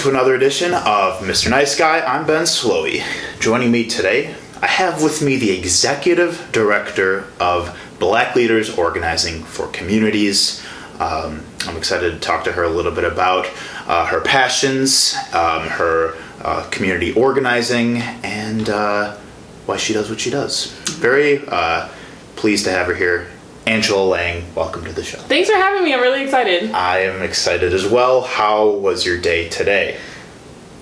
To another edition of Mr. Nice Guy. I'm Ben Slowey. Joining me today, I have with me the Executive Director of Black Leaders Organizing for Communities. Um, I'm excited to talk to her a little bit about uh, her passions, um, her uh, community organizing, and uh, why she does what she does. Very uh, pleased to have her here. Angela Lang, welcome to the show. Thanks for having me. I'm really excited. I am excited as well. How was your day today?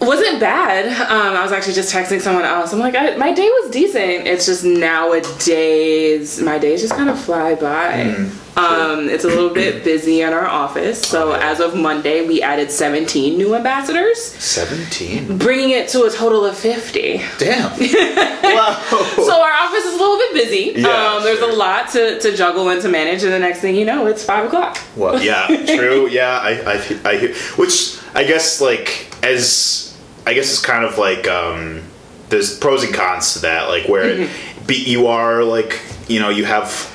Wasn't bad. Um, I was actually just texting someone else. I'm like, I, my day was decent. It's just nowadays, my days just kind of fly by. Um, it's a little bit busy in our office. So as of Monday, we added 17 new ambassadors, 17. bringing it to a total of 50. Damn. wow. So our office is a little bit busy. Yeah, um, there's sure. a lot to, to juggle and to manage, and the next thing you know, it's five o'clock. well, yeah, true. Yeah, I, I, I, hear- which I guess like as I guess it's kind of like um, there's pros and cons to that. Like where be, you are like you know you have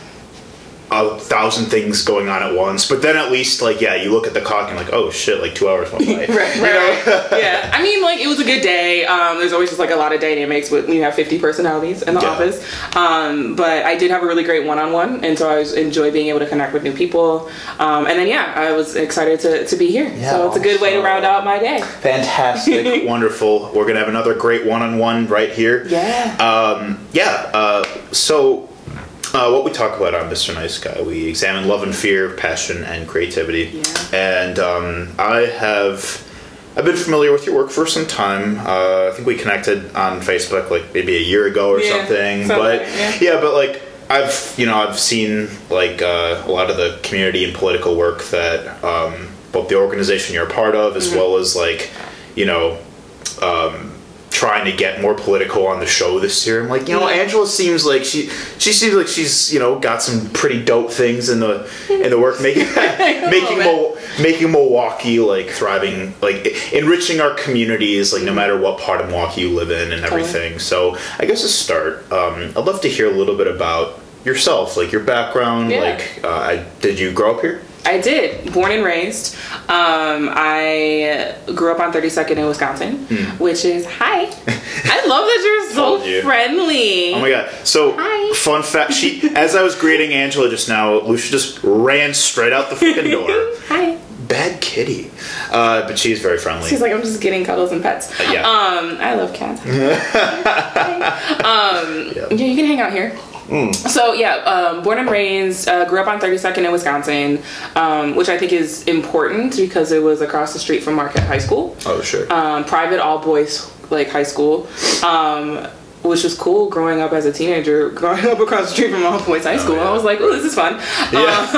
a thousand things going on at once, but then at least like yeah, you look at the clock and like oh shit, like two hours went by. Right, right, right. yeah. I mean, like it was a good day. Um, there's always just like a lot of dynamics with when you have 50 personalities in the Yeah. office. Um, but I did have a really great one-on-one, and so I was enjoy being able to connect with new people. Um, and then yeah, I was excited to, to be here. Yeah, so it's a good way to round out my day. Fantastic, wonderful. We're gonna have another great one-on-one right here. Yeah. Um, yeah. Uh, so, uh, what we talk about on Mr. Nice Guy, we examine love and fear, passion and creativity. Yeah. And um, I have, I've been familiar with your work for some time. Uh, I think we connected on Facebook like maybe a year ago or Yeah, something. But right, yeah. but like. I've you know I've seen like uh, a lot of the community and political work that um, both the organization you're a part of as Mm-hmm. well as like you know um, trying to get more political on the show this year. I'm like, you know, Angela seems like she she seems like she's you know got some pretty dope things in the in the work making making Mil- making Milwaukee like thriving, like enriching our communities, like no matter what part of Milwaukee you live in and everything. So I guess to start, um, I'd love to hear a little bit about yourself, like your background. Yeah. Like, uh, did you grow up here? I did. Born and raised. Um, I grew up on 32nd in Wisconsin, which is hi. I love that you're so. You. friendly. Oh my god! So, Hi. fun fact: she, as I was greeting Angela just now, Lucia just ran straight out the freaking door. Hi. Bad kitty, uh, but she's very friendly. She's like, I'm just getting cuddles and pets. yeah. Um, I love cats. um, Yeah. yeah, you can hang out here. So yeah, um, born and raised, uh, grew up on 32nd in Wisconsin, um, which I think is important because it was across the street from Marquette High School, oh sure. um, private all boys like high school. Which was cool growing up as a teenager, growing up across the street from all boys high school. yeah. I was like, oh, this is fun. yeah,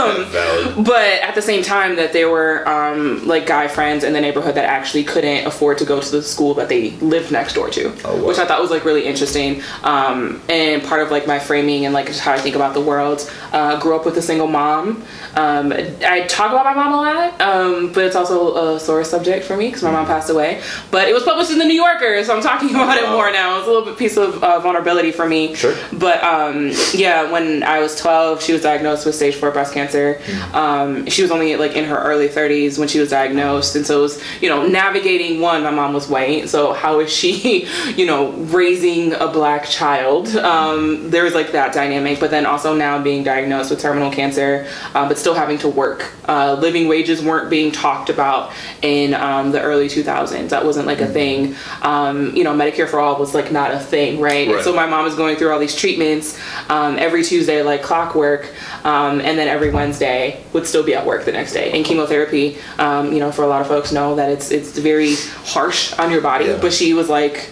Um, but at the same time that there were um, like guy friends in the neighborhood that actually couldn't afford to go to the school that they lived next door to Oh, wow. which i thought was like really interesting um, and part of like my framing and like just how i think about the world uh, grew up with a single mom um, i talk about my mom a lot um, but it's also a sore subject for me because my mom passed away but it was published in the new yorker so i'm talking about it Wow. more now it's a little bit piece of uh, vulnerability for me Sure. but um, yeah, when I was 12, she was diagnosed with stage four breast cancer. Um, she was only like in her early 30s when she was diagnosed, and so it was you know navigating one. My mom was white, so how is she, you know, raising a black child? Um, there was like that dynamic, but then also now being diagnosed with terminal cancer, uh, but still having to work. Uh, living wages weren't being talked about in um, the early 2000s. That wasn't like a thing. Um, you know, Medicare for all was like not a thing, right? Right. So my mom was going through all these treatments um, every Tuesday, like clockwork, um, and then every Wednesday would still be at work the next day. And chemotherapy, um, you know, for a lot of folks know that it's it's very harsh on your body. Yeah. But she was like,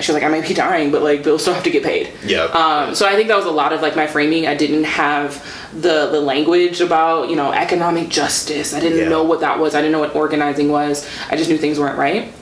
she was like, I might be dying, but like bills still have to get paid. Yeah. Um, so I think that was a lot of like my framing. I didn't have the the language about you know economic justice. I didn't Yeah. know what that was. I didn't know what organizing was. I just knew things weren't right.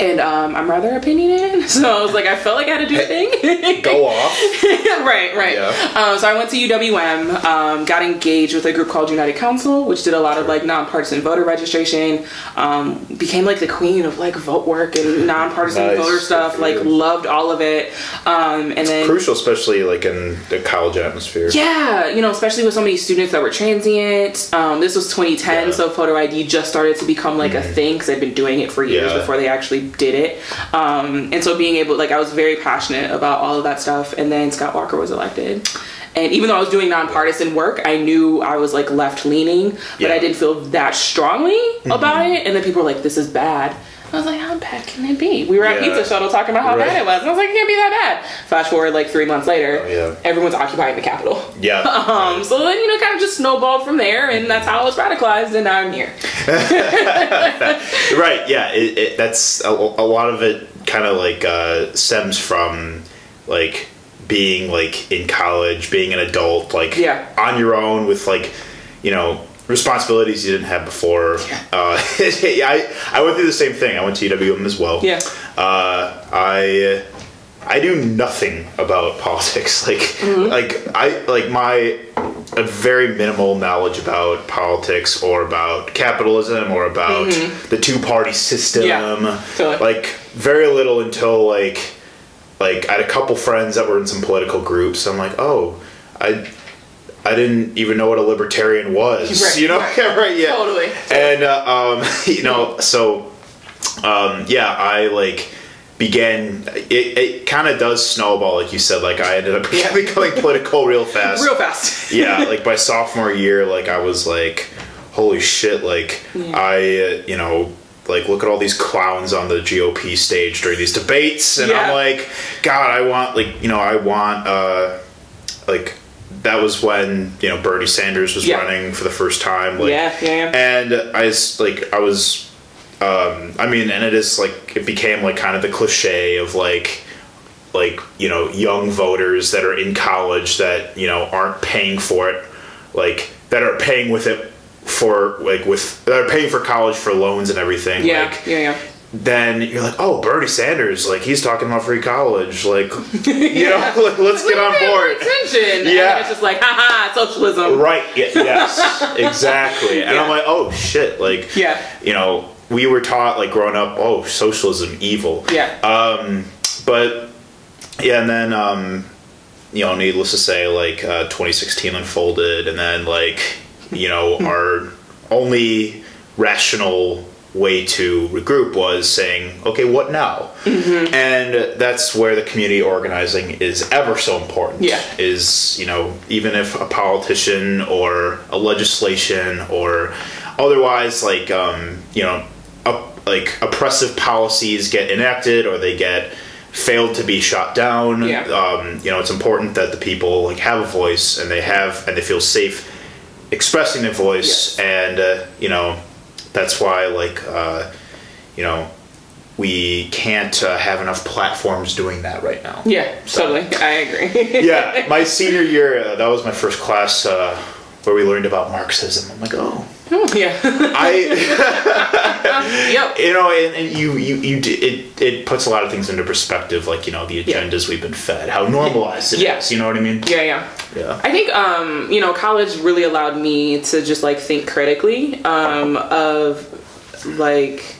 And um, I'm rather opinionated, so I was like, I felt like I had to do a thing. Go off. right, right. Yeah. Um, so I went to UWM, um, got engaged with a group called United Council, which did a lot of like nonpartisan voter registration. Um, became like the queen of like vote work and nonpartisan Nice. voter stuff. Like loved all of it. Um, and then Crucial, especially like in the college atmosphere. yeah, you know, especially with so many students that were transient. Um, this was 2010, Yeah. Mm-hmm. so photo ID just started to become like a thing because I'd been doing it for years Yeah. before they actually did it. Um, and so being able, like, I was very passionate about all of that stuff. And then Scott Walker was elected. And even though I was doing nonpartisan work, I knew I was like left leaning, but Yeah. Mm-hmm. I didn't feel that strongly about it. And then people were like, "This is bad." I was like, "How bad can it be?" We were at Yeah. Pizza Shuttle talking about how Right. bad it was, and I was like, "It can't be that bad." Fast forward like three months later, Oh, yeah. everyone's occupying the Capitol. Yeah. Um, so then, you know, kind of just snowballed from there, and that's how I was radicalized, and now I'm here. right yeah it, it, that's a, a lot of it kind of like uh, stems from like being like in college being an adult like Yeah. on your own with like you know responsibilities you didn't have before uh, yeah, I, I went through the same thing i went to uwm as well Yeah. uh, i i do nothing about politics like Mm-hmm. like i like my a very minimal knowledge about politics or about capitalism or about the two party system. Mm-hmm. Yeah, totally. Like very little until like like I had a couple friends that were in some political groups. I'm like, oh, I I didn't even know what a libertarian was. Right, you know, right. yeah, right, yeah, Totally. And uh, um, you know, so um, yeah, I like began. It, it kind of does snowball, like you said. Like I ended up Yeah. becoming political real fast Real fast. yeah, like by sophomore year, like I was like, holy shit, like Yeah. I, uh, you know, like look at all these clowns on the GOP stage during these debates, and Yeah. I'm like, God, I want like you know, I want uh, like that was when you know Bernie Sanders was Yeah. running for the first time, like, Yeah, yeah, yeah. and I like I was. Um, I mean, and it is like it became like kind of the cliche of like like you know young voters that are in college that you know aren't paying for it like that are paying with it for like with that are paying for college for loans and everything Yeah, like yeah, yeah. Then you're like oh bernie sanders like he's talking about free college like you know like, let's get on board Attention. Yeah. it's just like, haha, socialism. right yeah, yes exactly and i'm like oh shit like Yeah. you know we were taught like growing up oh socialism evil Yeah. um, but yeah, and then um, you know, needless to say, like uh, 2016 unfolded, and then like you know, our only rational way to regroup was saying, okay, what now? And that's where the community organizing is ever so important. Yeah. Is you know, even if a politician or a legislation or otherwise, like um, you know, up, like oppressive policies get enacted or they get failed to be shot down. Yeah. Um, you know, it's important that the people like have a voice and they have and they feel safe expressing their voice Yes. and uh, you know that's why like uh, you know we can't uh, have enough platforms doing that right now. Yeah, totally. I agree. yeah, my senior year, uh, that was my first class uh, where we learned about Marxism. I'm like, oh, yeah. I, yep. you know, and, and you, you, you, it, it puts a lot of things into perspective, like you know, the Yeah. agendas we've been fed, how normalized it is. Yeah. You know what I mean? Yeah, yeah. Yeah. I think um, you know, college really allowed me to just like think critically um, of like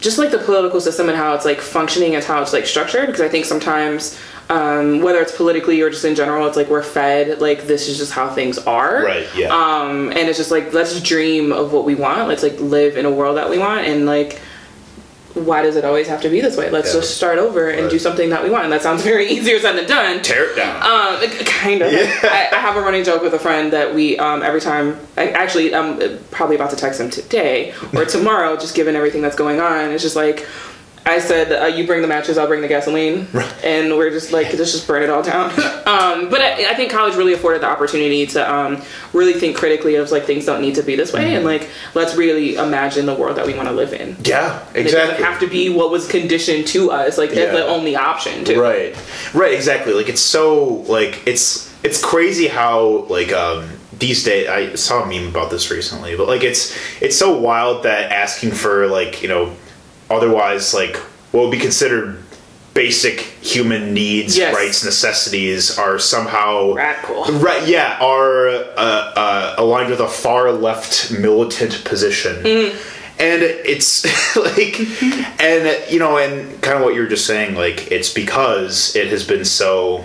just like the political system and how it's like functioning and how it's like structured because I think sometimes um, whether it's politically or just in general it's like we're fed like this is just how things are Right. Yeah. um, and it's just like let's dream of what we want let's like live in a world that we want and like why does it always have to be this way let's Yeah. just start over and Right. do something that we want and that sounds very easier said than done Tear it down. um, kind of. I, I have a running joke with a friend that we um, every time. I actually I'm probably about to text him today or tomorrow, just given everything that's going on. It's just like I said, uh, you bring the matches, I'll bring the gasoline, and we're just like let's just burn it all down. um, but I, I think college really afforded the opportunity to um, really think critically of like things don't need to be this way, and like let's really imagine the world that we want to live in. yeah. And It Exactly. doesn't have to be what was conditioned to us. Like that's Yeah. the only option. Too. Right. Right, exactly. Like it's so like it's it's crazy how like um these days I saw a meme about this recently, but like it's it's so wild that asking for like, you know, otherwise like what would be considered basic human needs, Yes. rights, necessities are somehow Radical. Right, yeah, are uh, uh, aligned with a far left militant position. And it's like, and you know, and kind of what you were just saying, like, it's because it has been so,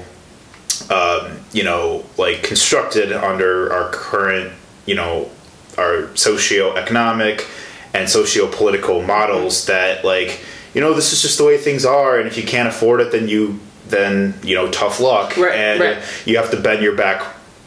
um, you know, like constructed under our current, you know, our socio-economic and socio-political models that, like, you know, this is just the way things are, and if you can't afford it, then you, then you know, tough luck, Right, and right. you have to bend your back,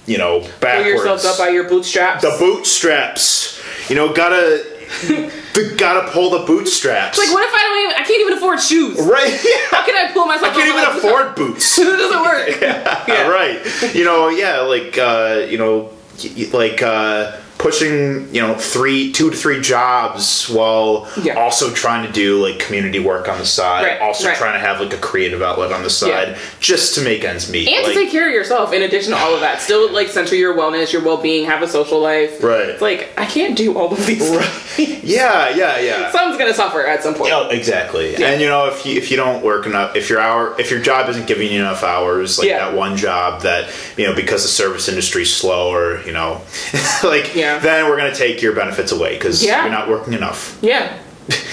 you know, Pull backwards. yourself up by your bootstraps. the bootstraps, you know, gotta, the, gotta pull the bootstraps. like, what if I don't even? I can't even afford shoes. right? How can I pull myself? I can't even afford boots. it doesn't work. Yeah. right. You know, yeah, like uh, you know, y- y- like uh, pushing you know three, two to three jobs while Yeah. also trying to do like community work on the side. Right, Also right. trying to have like a creative outlet on the side, Yeah. just to make ends meet. And like, to take care of yourself in addition to all of that. Still like center your wellness, your well being, have a social life. Right. It's like I can't do all of these things. yeah, yeah, yeah. Someone's gonna suffer at some point. Oh, exactly. And you know, if you if you don't work enough, if your hour, if your job isn't giving you enough hours, like Yeah. that one job that you know because the service industry's slow, or you know, like Yeah. Then we're gonna take your benefits away because Yeah. you're not working enough. Yeah.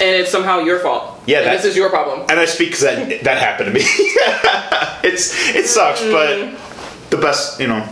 and it's somehow your fault. Yeah, that- this is your problem. And I speak because that that happened to me. it's it sucks, Mm. but the best, you know,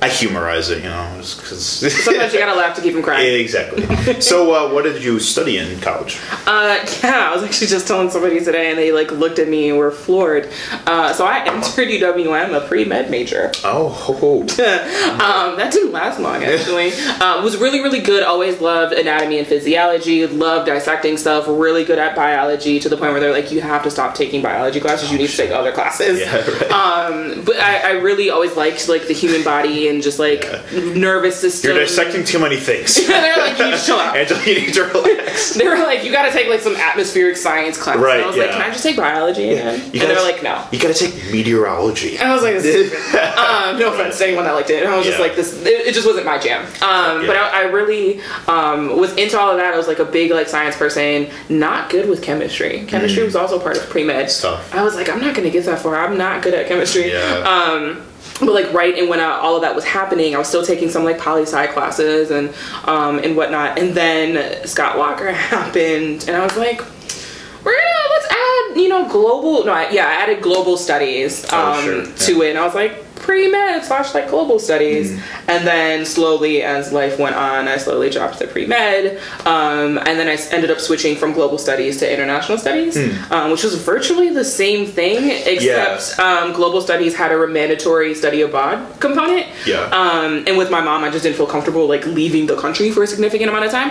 I humorize it, you know, because Sometimes you gotta laugh to keep from crying. exactly. So, uh, what did you study in college? Uh, yeah, I was actually just telling somebody today, and they like looked at me and were floored. Uh, so I entered UWM, a pre med major. Oh, ho, ho. um, that didn't last long actually. uh, was really really good. Always loved anatomy and physiology. Loved dissecting stuff. Really good at biology to the point where they're like, you have to stop taking biology classes. You need to take other classes. Yeah, right. Um, but I, I really always liked like the human body and just like nervous system. You're dissecting too many things. they're like, you need to chill out. Angela, you need to relax. They were like, you got to take like some atmospheric science class. Right, And I was like, yeah. can I just take biology again? You and gotta- they're like, no. You gotta take meteorology. And I was like, this is um, no offense to anyone that liked it. And I was just like, this. It, it just wasn't my jam. Um, But I, I really um, was into all of that. I was like a big like science person. Not good with chemistry. Chemistry was also part of pre med. Mm. I was like, I'm not gonna get that far. I'm not good at chemistry. Yeah. Um, but like right and when uh, all of that was happening, I was still taking some like poli sci classes and um, and whatnot. And then Scott Walker happened, and I was like, we're gonna let's add you know global. No, I, yeah, I added global studies um, Oh, sure. to it, and I was like pre med slash like global studies. Mm. And then slowly as life went on, I slowly dropped the pre med, um, and then i ended up switching from global studies to international studies, Hmm. um, which was virtually the same thing except um, global studies had a mandatory study abroad component. Yeah. Um, and with my mom, I just didn't feel comfortable like leaving the country for a significant amount of time.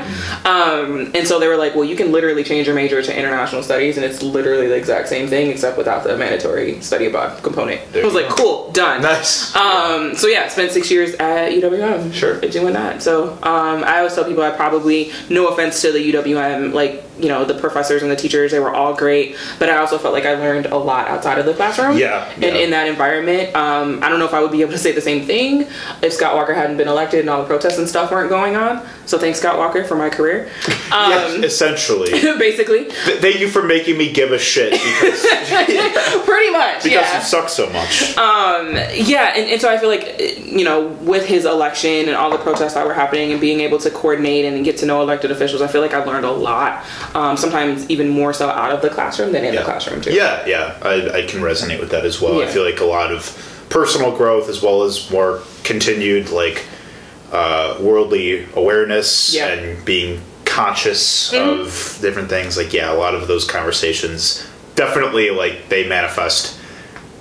Um, and so they were like, "Well, you can literally change your major to international studies, and it's literally the exact same thing except without the mandatory study abroad component." There I was like. "Cool, done." Nice. Um, so yeah, spent six years at UWM. Sure. Doing that. So um, I always tell people I probably, no offense to the UWM, like you know the professors and the teachers, they were all great, but I also felt like I learned a lot outside of the classroom. Yeah, And in that environment, um, I don't know if I would be able to say the same thing if Scott Walker hadn't been elected and all the protests and stuff weren't going on. So thanks Scott Walker for my career. yes, Um, essentially. basically, Th- Thank you for making me give a shit because, pretty much. because yeah. you suck so much. um, yeah and, and so i feel like you know with his election and all the protests that were happening and being able to coordinate and get to know elected officials i feel like i learned a lot um, sometimes even more so out of the classroom than in the classroom too Yeah, yeah, I, I can resonate with that as well. I feel like a lot of personal growth as well as more continued like uh, worldly awareness Yeah. and being conscious Mm-hmm. of different things. Like, yeah, a lot of those conversations definitely like they manifest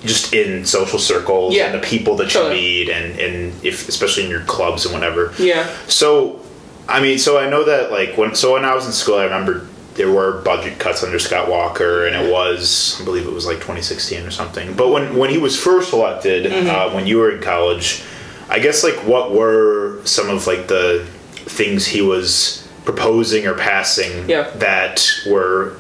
just in social circles Yeah. and the people that you Totally. meet and, and if especially in your clubs and whatever. yeah So, I mean, so I know that like when so when I was in school, I remember there were budget cuts under Scott Walker, and it was I believe it was like 2016 or something. But when when he was first elected, Mm-hmm. uh, when you were in college, I guess like what were some of like the things he was proposing or passing Yeah. that were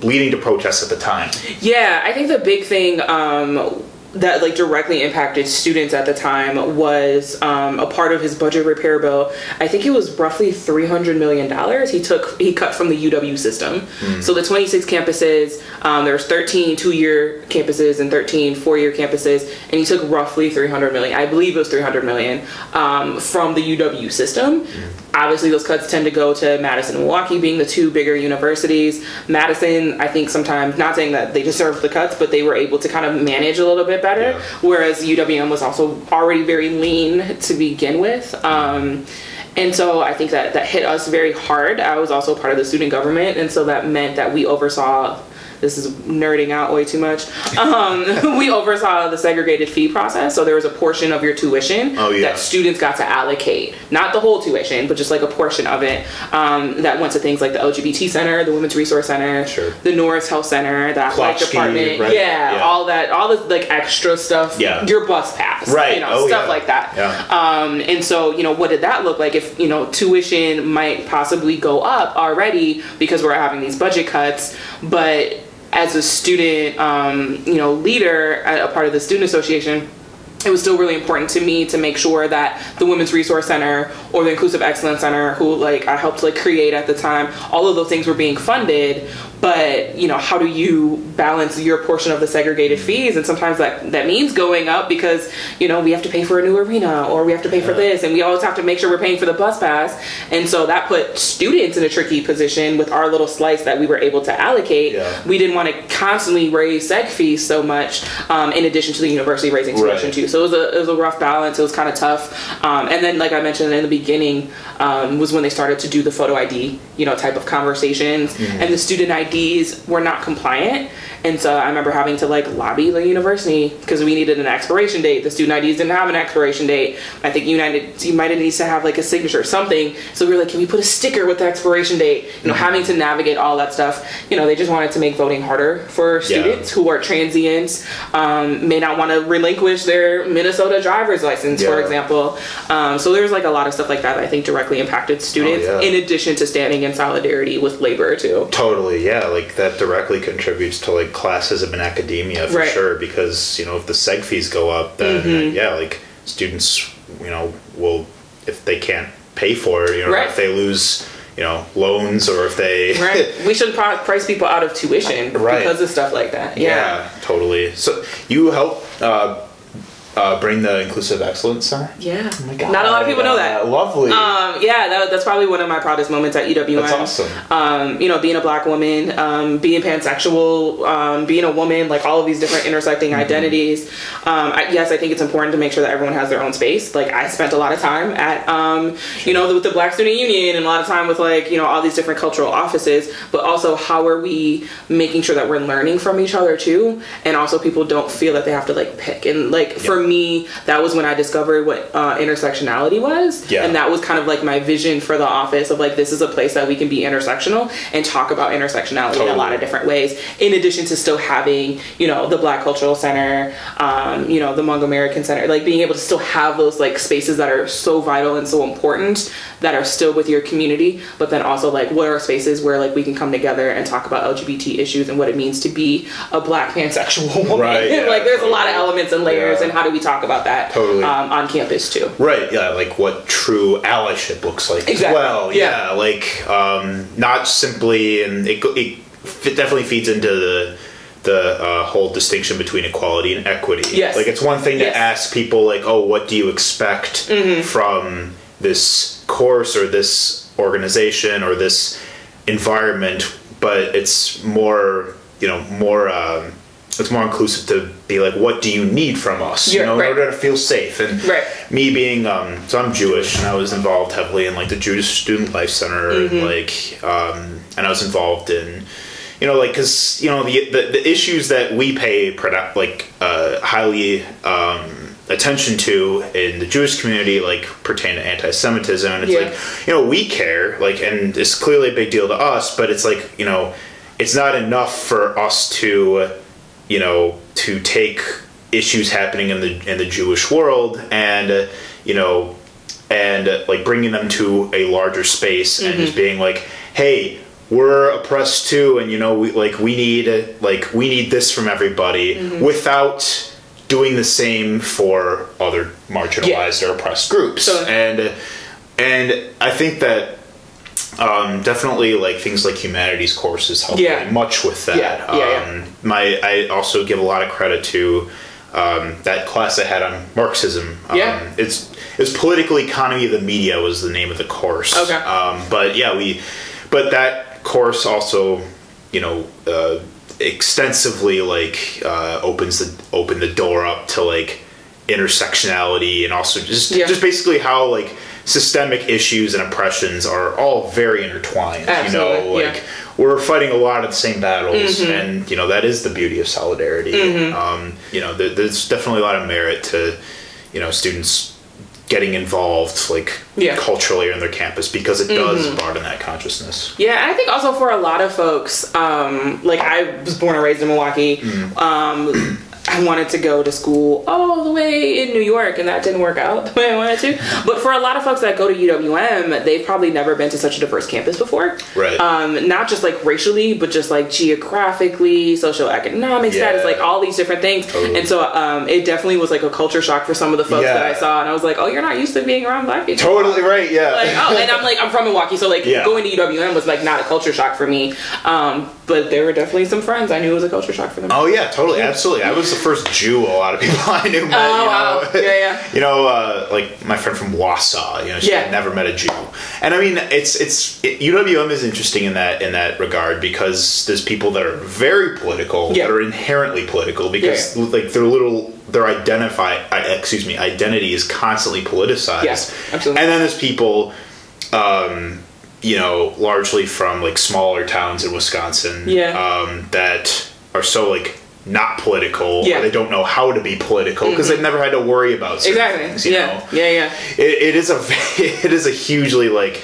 leading to protests at the time? Yeah, I think the big thing um, that like directly impacted students at the time was um, a part of his budget repair bill. I think it was roughly three hundred million dollars. He took he cut from the UW system. So the twenty six campuses, um, there's 13 two year campuses and 13 four year campuses, and he took roughly three hundred million. I believe it was three hundred million um, from the UW system. Obviously, those cuts tend to go to Madison and Milwaukee, being the two bigger universities. Madison, I think sometimes not saying that they deserved the cuts, but they were able to kind of manage a little bit better. Yeah. Whereas UWM was also already very lean to begin with. Um, and so I think that that hit us very hard. I was also part of the student government, and so that meant that we oversaw. This is nerding out way too much. Um, we oversaw the segregated fee process. So there was a portion of your tuition Oh, yeah. that students got to allocate, not the whole tuition, but just like a portion of it um, that went to things like the LGBT Center, the Women's Resource Center, Sure. the Norris Health Center, the athletic department, right? yeah, Yeah. all that, all this like extra stuff, Yeah. your bus pass, Right. you know, Oh, stuff yeah. like that. Um, and so, you know, what did that look like if, you know, tuition might possibly go up already because we're having these budget cuts, but as a student, um, you know, leader, a a part of the student association, it was still really important to me to make sure that the Women's Resource Center or the Inclusive Excellence Center, who like I helped like create at the time, all of those things were being funded. But you know, how do you balance your portion of the segregated fees? And sometimes that that means going up because you know we have to pay for a new arena or we have to pay for this, and we always have to make sure we're paying for the bus pass. And so that put students in a tricky position with our little slice that we were able to allocate. Yeah. We didn't want to constantly raise seg fees so much, um, in addition to the university raising tuition Right. too. So it was a it was a rough balance. It was kind of tough. Um, and then, like I mentioned in the beginning, um, was when they started to do the photo ID, you know, type of conversations, Mm-hmm. and the student IDs were not compliant. And so I remember having to like lobby the university because we needed an expiration date. The student IDs didn't have an expiration date. I think United United needs to have like a signature or something. So we were like, can we put a sticker with the expiration date? You know, having to navigate all that stuff. You know, they just wanted to make voting harder for students who are transients, um, may not want to relinquish their Minnesota driver's license, for example. Um, so there's like a lot of stuff like that, that I think directly impacted students, Oh, yeah. in addition to standing in solidarity with labor too. Totally, yeah. Like that directly contributes to like classism in academia for Right. Mm-hmm. sure. Because you know, if the seg fees go up, then yeah, like students, you know, will if they can't pay for it, you know, Right. if they lose, you know, loans or if they Right. we should price people out of tuition Right. because of stuff like that. yeah. Yeah. totally. So you help uh, uh, bring the inclusive excellence center. Yeah. Oh my God. Not a lot of people know that. Lovely. Um, yeah, that, that's probably one of my proudest moments at UWM. That's awesome. Um, you know, being a black woman, um, being pansexual, um, being a woman, like all of these different intersecting Mm-hmm. identities. Um, I, yes, I think it's important to make sure that everyone has their own space. Like I spent a lot of time at, um, you know, with the Black Student Union and a lot of time with like, you know, all these different cultural offices, but also how are we making sure that we're learning from each other too? And also people don't feel that they have to like pick. And like for me, that was when I discovered what uh, intersectionality was. Yeah. And that was kind of like my vision for the office of like, this is a place that we can be intersectional and talk about intersectionality in a lot of different ways, in addition to still having, you know, the Black Cultural Center, um, you know, the Hmong American Center, like being able to still have those like spaces that are so vital and so important that are still with your community, but then also like what are spaces where like we can come together and talk about LGBT issues and what it means to be a black pansexual woman. Right, yeah, like there's a lot of elements and layers Yeah. and how do we talk about that Totally. um, on campus too. Right, yeah, like what true allyship looks like Exactly, as well. yeah. Yeah, like um, not simply, and it, it definitely feeds into the the uh, whole distinction between equality and equity. Yes. Like it's one thing to Yes. ask people like, oh, what do you expect Mm-hmm. from this course or this organization or this environment, but it's more, you know, more. Um, it's more inclusive to be like, what do you need from us? Yeah, you know, right. in order to feel safe. And Right. me being um so i'm jewish and i was involved heavily in like the jewish student life center Mm-hmm. and like um and i was involved in you know like because you know the, the the issues that we pay like uh highly um attention to in the jewish community like pertain to anti-semitism and it's Yeah. like you know we care like and it's clearly a big deal to us but it's like you know it's not enough for us to you know to take issues happening in the in the Jewish world and uh, you know and uh, like bringing them to a larger space and just being like hey we're oppressed too and you know we like we need uh, like we need this from everybody without doing the same for other marginalized or oppressed groups. So- and and I think that um, definitely like things like humanities courses help Yeah. much with that. Yeah, yeah, yeah. um, My I also give a lot of credit to um, that class I had on Marxism. Um, Yeah. it's it's political economy of the media was the name of the course. Okay. Um, but yeah, we but that course also you know uh, extensively like uh, opens the open the door up to like intersectionality and also just Yeah. just basically how like systemic issues and oppressions are all very intertwined you know like yeah. Mm-hmm. we're fighting a lot of the same battles and you know that is the beauty of solidarity um, you know there, there's definitely a lot of merit to you know students getting involved like Yeah. culturally on their campus because it does broaden that consciousness Yeah, I think also for a lot of folks, um, like I was born and raised in Milwaukee. Mm-hmm. Um, I wanted to go to school all the way in New York, and that didn't work out the way I wanted to. But for a lot of folks that go to UWM, they've probably never been to such a diverse campus before. Right. Um, not just like racially, but just like geographically, socioeconomic status, Yeah. like all these different things. Totally. And so um, it definitely was like a culture shock for some of the folks Yeah. that I saw, and I was like, oh, you're not used to being around black people totally right yeah like oh and i'm like i'm from milwaukee so like Yeah. going to uwm was like not a culture shock for me um but there were definitely some friends i knew it was a culture shock for them Oh yeah, totally, absolutely. I was the first Jew a lot of people I knew met. Oh, you wow. know? Yeah, yeah. You know, uh, like my friend from Wausau. You know, she Yeah. had never met a Jew, and I mean, it's it's it, UWM is interesting in that in that regard because there's people that are very political Yeah. that are inherently political because like their little their identify I- excuse me identity is constantly politicized. Yes, absolutely. And then there's people um, you know, largely from like smaller towns in Wisconsin, Yeah. um, that are so like not political, Yeah. Mm-hmm. or they don't know how to be political because they've never had to worry about exactly things. You yeah know, yeah yeah it, it is a it is a hugely like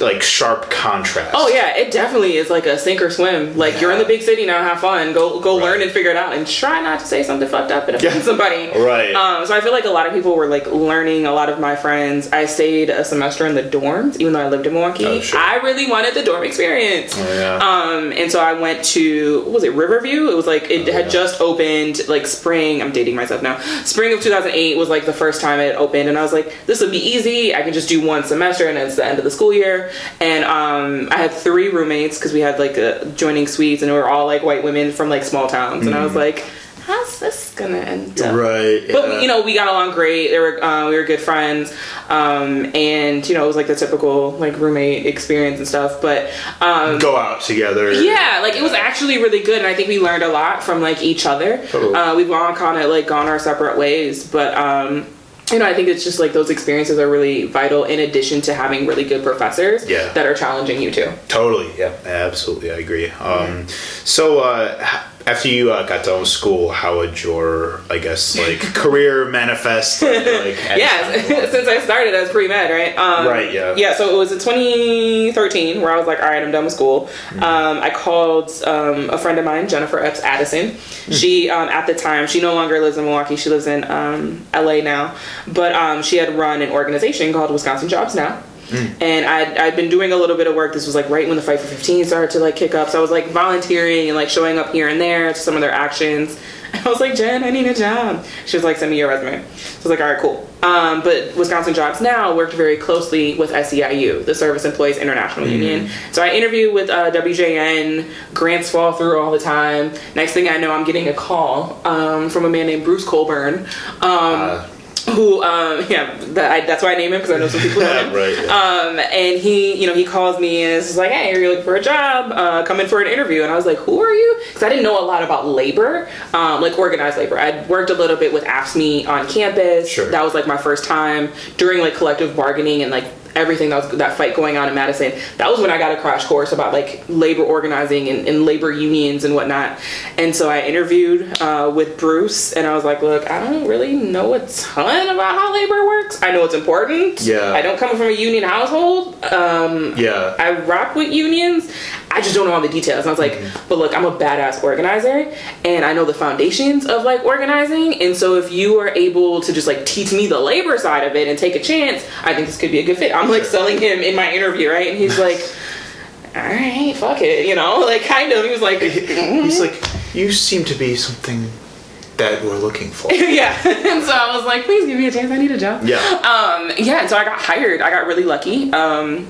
like sharp contrast. Oh yeah, it definitely is like a sink or swim. Like you're in the big city now, have fun, go go Right. learn and figure it out, and try not to say something fucked up and offend Yeah. somebody. Right. Um, so I feel like a lot of people were like learning. A lot of my friends, I stayed a semester in the dorms, even though I lived in Milwaukee. Oh, sure. I really wanted the dorm experience. Oh, yeah. Um, and so I went to what was it Riverview? It was like it Oh, had yeah. just opened like spring. I'm dating myself now. Spring of 2008 was like the first time it opened, and I was like, this would be easy. I can just do one semester, and it's the end of the school year. And um, I had three roommates because we had like a joining suites, and we were all like white women from like small towns, and I was like, how's this gonna end up? Mm. right. But yeah. you know, we got along great. They were uh, we were good friends, um, and you know, it was like the typical like roommate experience and stuff. But um, go out together. yeah, like it was actually really good, and I think we learned a lot from like each other. Totally. Uh, we've all kind of like gone our separate ways, but um, you know, I think it's just like those experiences are really vital. In addition to having really good professors Yeah. that are challenging you too. Totally. Yeah. Absolutely. I agree. Um, so uh, after you uh, got done with school, how would your, I guess, like career manifest? Like, Yeah, since I started as pre med, right? Um, Right, yeah. Yeah, so it was in 2013 where I was like, all right, I'm done with school. Mm-hmm. Um, I called um, a friend of mine, Jennifer Epps Addison. Hmm. She, um, at the time, she no longer lives in Milwaukee. She lives in um, LA now. But um, she had run an organization called Wisconsin Jobs Now. Hmm. And I'd, I'd been doing a little bit of work. This was like right when the Fight for 15 started to like kick up. So I was like volunteering and like showing up here and there to some of their actions. I was like, Jen, I need a job. She was like, send me your resume. So I was like, all right, cool. Um, but Wisconsin Jobs Now worked very closely with SEIU, the Service Employees International Union. So I interviewed with uh, WJN. Grants fall through all the time. Next thing I know, I'm getting a call um, from a man named Bruce Colburn. Um, Uh, who um yeah that, I, that's why I name him because I know some people know him. Right, yeah. Um and he you know he calls me and is like hey are you looking for a job uh come in for an interview and I was like who are you because I didn't know a lot about labor um like organized labor I'd worked a little bit with AFSCME on campus Sure. that was like my first time during like collective bargaining and like everything that was that fight going on in Madison that was when I got a crash course about like labor organizing and, and labor unions and whatnot and so I interviewed uh, with Bruce and I was like look I don't really know a ton about how labor works I know it's important Yeah. I don't come from a union household um, yeah. I rock with unions. I just don't know all the details. And I was like, but look, I'm a badass organizer and I know the foundations of like organizing. And so if you are able to just like teach me the labor side of it and take a chance, I think this could be a good fit. I'm like selling him in my interview, right? And he's like, all right, fuck it, you know, like kind of. He was like, He's like, you seem to be something that we're looking for. yeah. and so I was like, please give me a chance. I need a job. Yeah. Um, yeah. And so I got hired. I got really lucky. Um,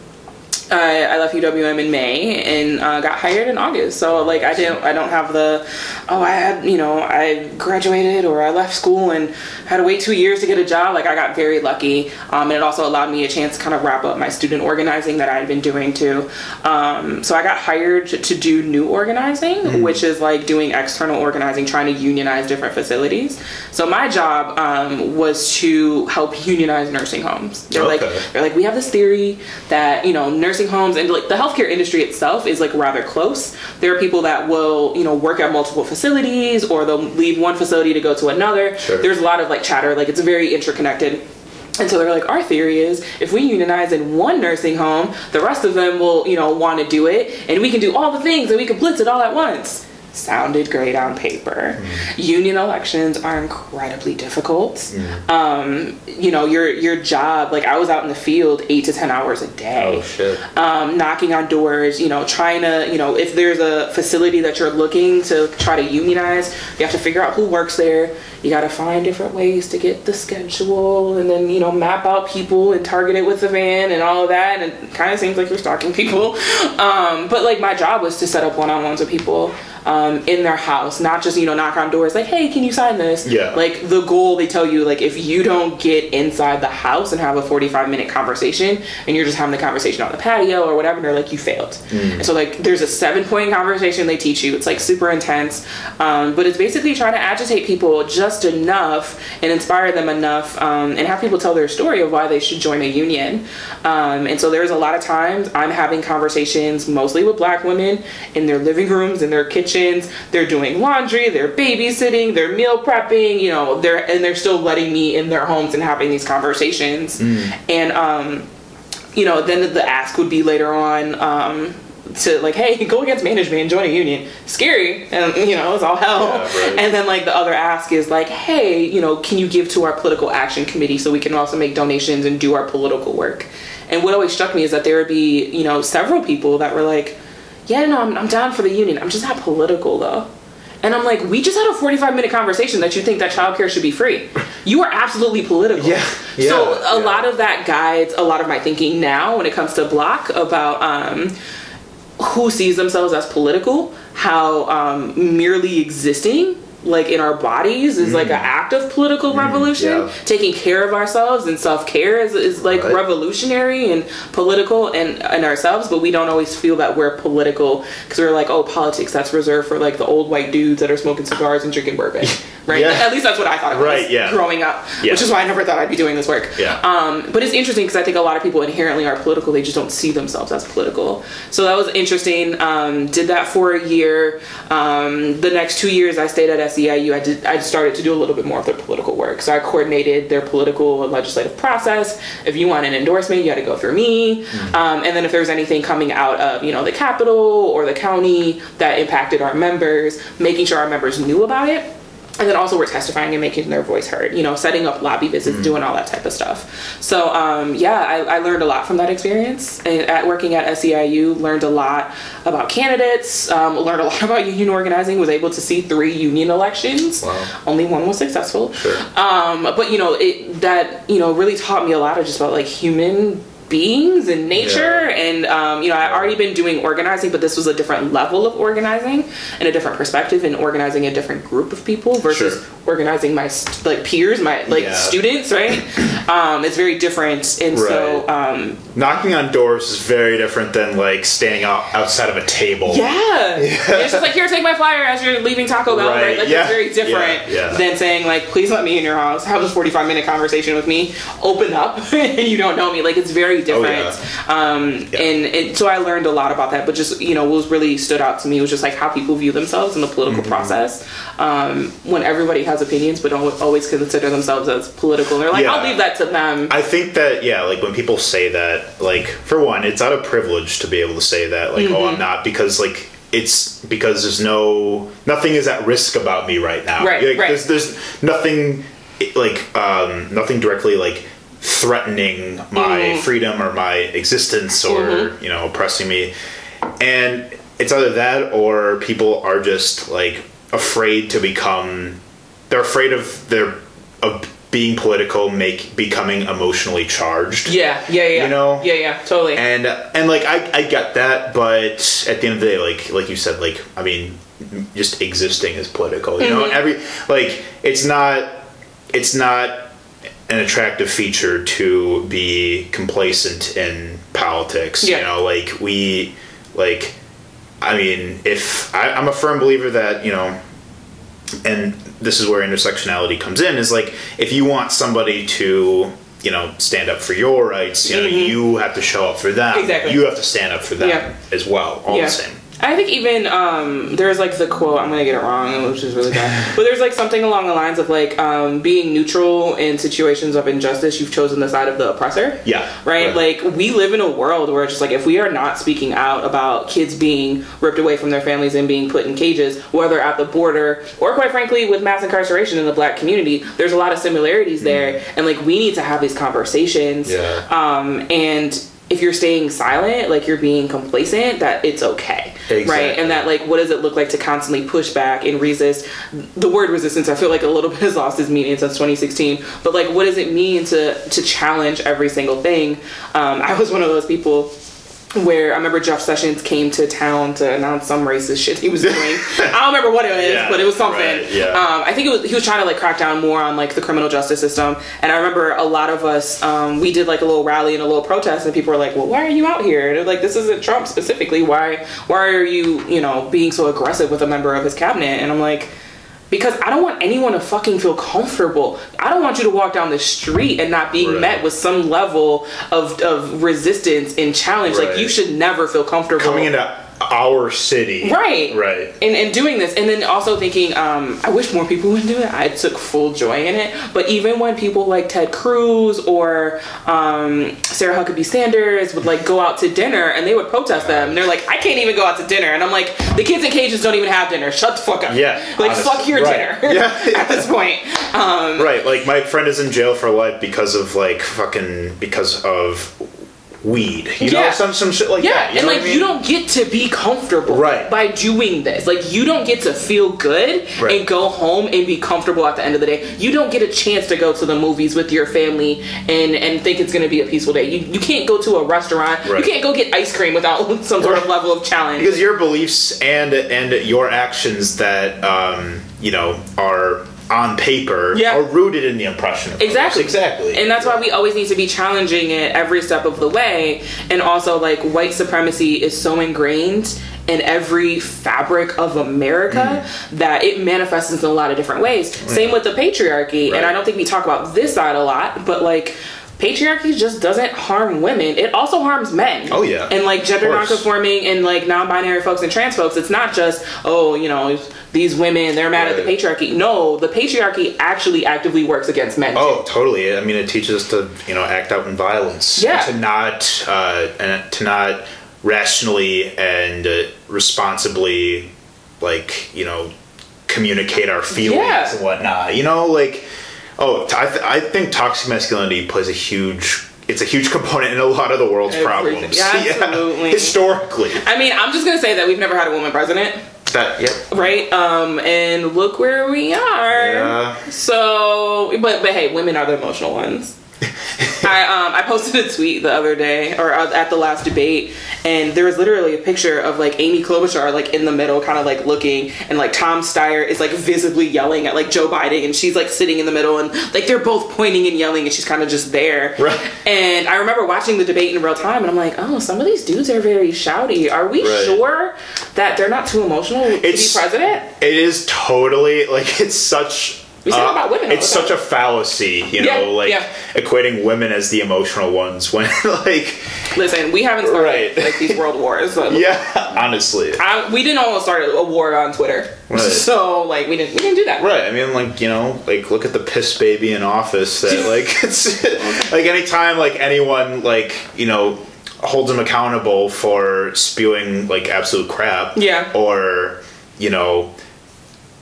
I, I left UWM in May and uh, got hired in August. So like I didn't I don't have the oh I had you know I graduated or I left school and had to wait two years to get a job. Like I got very lucky, um, and it also allowed me a chance to kind of wrap up my student organizing that I had been doing too. Um, so I got hired to do new organizing, which is like doing external organizing, trying to unionize different facilities. So my job um, was to help unionize nursing homes. They're like they're like we have this theory that you know nursing homes and like the healthcare industry itself is like rather close there are people that will you know work at multiple facilities or they'll leave one facility to go to another Sure. there's a lot of like chatter like it's very interconnected and so they're like, our theory is if we unionize in one nursing home, the rest of them will, you know, want to do it, and we can do all the things and we can blitz it all at once. Sounded great on paper. Mm-hmm. Union elections are incredibly difficult. Mm-hmm. Um, you know, your your job, like I was out in the field eight to ten hours a day Oh shit. um, knocking on doors, you know, trying to, you know, if there's a facility that you're looking to try to unionize, you have to figure out who works there. You got to find different ways to get the schedule and then, you know, map out people and target it with the van and all of that. And it kind of seems like you're stalking people. Um, but like my job was to set up one on ones with people um, in their house, not just, you know, knock on doors like, hey, can you sign this? Yeah. Like the goal, they tell you, like, if you don't get inside the house and have a 45 minute conversation and you're just having the conversation on the patio or whatever, they're like, you failed. And so, like, there's a seven point conversation they teach you. It's like super intense. Um, but it's basically trying to agitate people just enough and inspire them enough um, and have people tell their story of why they should join a union. Um, and so, there's a lot of times I'm having conversations mostly with black women in their living rooms, in their kitchens. They're doing laundry, they're babysitting, they're meal prepping, you know, they're and they're still letting me in their homes and having these conversations. And um, you know, then the ask would be later on um, to like, hey, go against management and join a union. Scary, and you know, it's all hell. Yeah, right. And then like the other ask is like, hey, you know, can you give to our political action committee so we can also make donations and do our political work? And what always struck me is that there would be, you know, several people that were like, yeah, no, I'm, I'm down for the union. I'm just not political though. And I'm like, we just had a 45 minute conversation that you think that childcare should be free. You are absolutely political. Yeah, yeah, so a yeah. lot of that guides a lot of my thinking now when it comes to BLOC about um, who sees themselves as political, how um, merely existing like in our bodies is like an act of political revolution. Mm. yeah. Taking care of ourselves and self care is, is like Right. revolutionary and political and in ourselves, but we don't always feel that we're political because we're like, oh, politics that's reserved for like the old white dudes that are smoking cigars and drinking bourbon, right? Yeah. At least that's what I thought it was Right, yeah. growing up, Yeah. which is why I never thought I'd be doing this work. Yeah. Um, but it's interesting because I think a lot of people inherently are political. They just don't see themselves as political. So that was interesting. Um, did that for a year. Um, the next two years I stayed at SEIU. I did. I started to do a little bit more of their political work. So I coordinated their political and legislative process. If you want an endorsement, you had to go through me. Um, and then if there was anything coming out of you know the capital or the county that impacted our members, making sure our members knew about it and then also we're testifying and making their voice heard you know setting up lobby visits doing all that type of stuff. So um, yeah I, I learned a lot from that experience. And at working at SEIU learned a lot about candidates um, learned a lot about union organizing was able to see three union elections. Wow. only one was successful. Sure. um, but you know it that you know really taught me a lot of just about like human beings and nature Yeah. and um, you know i'd already been doing organizing but this was a different level of organizing and a different perspective and organizing a different group of people versus Sure. organizing my st- like peers my like Yeah. students right um, it's very different and so um, Knocking on doors is very different than like standing out outside of a table. yeah. it's just like here take my flyer as you're leaving taco bell right, Right, like yeah, it's very different yeah, yeah. than saying like please let me in your house have this 45 minute conversation with me open up and you don't know me like it's very different um, Yeah. and it, so i learned a lot about that but just you know what was really stood out to me was just like how people view themselves in the political Mm-hmm. process um, when everybody has opinions but don't always consider themselves as political they're like Yeah. i'll leave that to them I think that yeah, like when people say that, like for one, it's out of privilege to be able to say that, like, Mm-hmm. oh, I'm not because like it's because there's no nothing is at risk about me right now. Right, Like, right. There's there's nothing like um nothing directly like threatening my Mm-hmm. freedom or my existence or you know oppressing me, and it's either that or people are just like afraid to become they're afraid of their of being political, make becoming emotionally charged. Yeah, yeah, yeah. You know? Yeah, yeah, totally. And and like I I get that, but at the end of the day, like like you said, like I mean, just existing is political. You know, Mm-hmm. every like it's not it's not an attractive feature to be complacent in politics. Yeah. You know, like we like I mean, if I, I'm a firm believer that you know and this is where intersectionality comes in is like if you want somebody to you know stand up for your rights you know you have to show up for them Mm-hmm. Exactly. you have to stand up for them Yeah. as well all yeah. the same I think even um, there's like the quote. I'm gonna get it wrong, which is really bad. but there's like something along the lines of like um, being neutral in situations of injustice. You've chosen the side of the oppressor. Yeah, Right. right. Like we live in a world where it's just like if we are not speaking out about kids being ripped away from their families and being put in cages, whether at the border or quite frankly with mass incarceration in the black community, there's a lot of similarities there, and like we need to have these conversations. Mm. Yeah. Um, and if you're staying silent, like you're being complacent, that it's okay. Right. And that like what does it look like to constantly push back and resist? The word resistance, I feel like a little bit has lost its meaning since 2016. But like what does it mean to to challenge every single thing? Um, I was one of those people where I remember Jeff Sessions came to town to announce some racist shit he was doing. I don't remember what it was, Yeah, but it was something. right, yeah. Um, I think it was he was trying to like crack down more on like the criminal justice system. And I remember a lot of us um, we did like a little rally and a little protest, and people were like, "Well, why are you out here?" And they're like, "This isn't Trump specifically. Why why are you you know being so aggressive with a member of his cabinet?" And I'm like. Because I don't want anyone to fucking feel comfortable. I don't want you to walk down the street and not being Right. met with some level of, of resistance and challenge. Like you should never feel comfortable coming into our city. Right. Right. And, and doing this and then also thinking um, i wish more people would do it. I took full joy in it. But even when people like ted cruz or um, sarah huckabee sanders would like go out to dinner and they would protest them and they're like i can't even go out to dinner. And i'm like the kids in cages don't even have dinner. Shut the fuck up. Yeah, like honestly. fuck your Right. dinner Yeah. at this point. Um, right like my friend is in jail for life because of like fucking because of weed you know some some shit like Yeah, that you and like I you don't get to be comfortable Right. by doing this. Like you don't get to feel good Right. and go home and be comfortable at the end of the day. You don't get a chance to go to the movies with your family and and think it's going to be a peaceful day. You you can't go to a restaurant. Right. You can't go get ice cream without some sort of level of challenge. because your beliefs and and your actions that um, you know are on paper Yeah. are rooted in the impression. Exactly. exactly And that's why we always need to be challenging it every step of the way. And also, like, white supremacy is so ingrained in every fabric of America Mm. that it manifests in a lot of different ways. Same with the patriarchy. And I don't think we talk about this side a lot, but like, patriarchy just doesn't harm women. It also harms men. Oh, yeah. And like gender nonconforming and like non-binary folks and trans folks, it's not just oh you know these women they're mad at the patriarchy. No, the patriarchy actually actively works against men. Oh, totally. I mean, it teaches us to you know act out in violence. Yeah. To not uh, and to not rationally and uh, responsibly, like you know, communicate our feelings Yeah. and whatnot. You know, like oh, I, th- I think toxic masculinity plays a huge. It's a huge component in a lot of the world's Everything. problems. Yeah, absolutely. Historically, I mean, I'm just gonna say that we've never had a woman president, that yeah. right? Um, and look where we are. Yeah. So, but but hey, women are the emotional ones. I um I posted a tweet the other day or uh, at the last debate, and there was literally a picture of like Amy Klobuchar like in the middle, kind of like looking, and like Tom Steyer is like visibly yelling at like Joe Biden, and she's like sitting in the middle, and like they're both pointing and yelling, and she's kind of just there. Right. And I remember watching the debate in real time, and I'm like, oh, some of these dudes are very shouty. Are we Right. sure that they're not too emotional to be president? It is totally like it's such. We say uh, that about women It's such a fallacy, you Yeah, know, like yeah. equating women as the emotional ones when, like, Listen, we haven't started Right. like these world wars. So yeah, honestly, I, we didn't almost start a war on Twitter, Right. so like we didn't we didn't do that. right? I mean, like, you know, like look at the piss baby in office. That like, it's like anytime like anyone like you know holds him accountable for spewing like absolute crap, Yeah. or you know,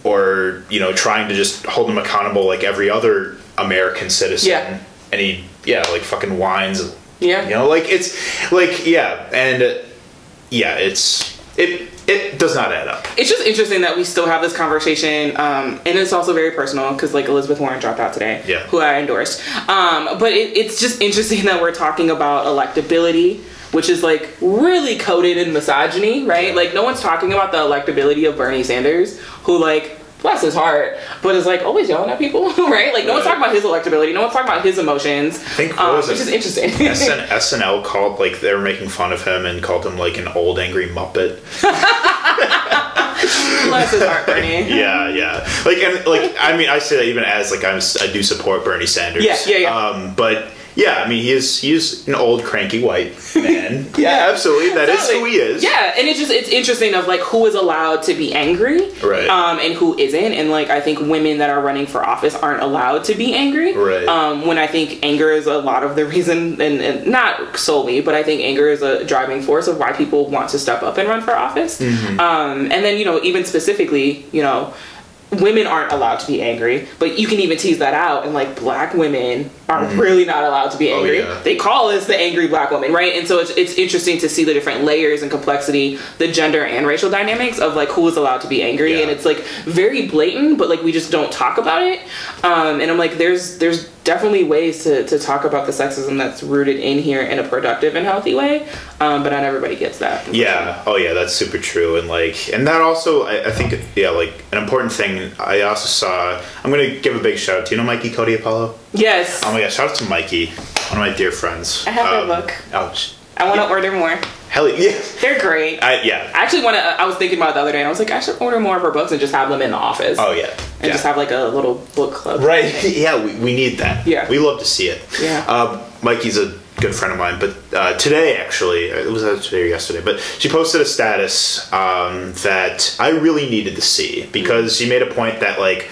or you know, trying to just hold him accountable like every other American citizen. Yeah. And he, yeah, like fucking whines. Yeah. You know, like it's like yeah, and uh, yeah, it's it it does not add up. it's just interesting that we still have this conversation um, and it's also very personal because like elizabeth warren dropped out today Yeah. who i endorsed um, but it, it's just interesting that we're talking about electability which is like really coded in misogyny right like no one's talking about the electability of bernie sanders who like bless his heart but is like always yelling at people right like no one's talking about his electability no one's talking about his emotions I think- was which is interesting SN- SNL called like they were making fun of him and called him like an old angry muppet. bless his heart bernie yeah, yeah. Like and like I mean I say that even as like I'm I do support Bernie Sanders. Yeah, yeah, yeah. Um, but yeah, I mean he is he is an old cranky white man. yeah, absolutely. That is who he is. Yeah, and it's just it's interesting of like who is allowed to be angry, Right. Um, and who isn't, and like I think women that are running for office aren't allowed to be angry, Right. Um, when I think anger is a lot of the reason, and, and not solely, but I think anger is a driving force of why people want to step up and run for office. Mm-hmm. Um, and then you know even specifically, you know. Women aren't allowed to be angry, but you can even tease that out. And like black women are really not allowed to be Oh, angry. yeah. They call us the angry black woman, right? And so it's, it's interesting to see the different layers and complexity, the gender and racial dynamics of like who is allowed to be angry, Yeah. and it's like very blatant, but like we just don't talk about it. Um, and I'm like, there's there's definitely ways to, to talk about the sexism that's rooted in here in a productive and healthy way, um, but not everybody gets that. Yeah. Oh, yeah. That's super true. And like, and that also, I, I think, yeah, like an important thing. I also saw. I'm gonna give a big shout out. Do you know Mikey Cody Apollo? Yes, Oh my gosh! Shout out to Mikey, one of my dear friends. I have Um, book. Oh, sh- I want to order more. hell yeah! They're great. I, yeah. I actually want to. I was thinking about it the other day, and I was like, I should order more of her books and just have them in the office. Oh yeah. and yeah. just have like a little book club. Right. Yeah, we, we need that. Yeah. We love to see it. Yeah. Um, Mikey's a good friend of mine, but uh, today actually, it was today or yesterday, but she posted a status um, that I really needed to see because she made a point that like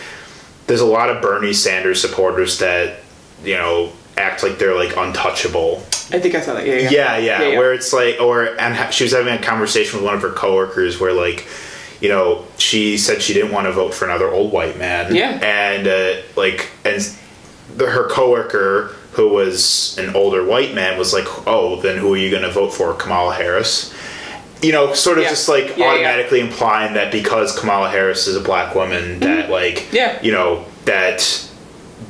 there's a lot of Bernie Sanders supporters that you know act like they're like untouchable I think I saw that. Yeah, yeah, yeah, yeah, Yeah, yeah. Where it's like, or and ha- she was having a conversation with one of her coworkers where like, you know, she said she didn't want to vote for another old white man. Yeah. and uh, like, and the, her coworker who was an older white man was like, oh, then who are you going to vote for, Kamala Harris? You know, sort of Yeah. just like automatically implying that because Kamala Harris is a black woman, that like, Mm-hmm. Yeah. you know, that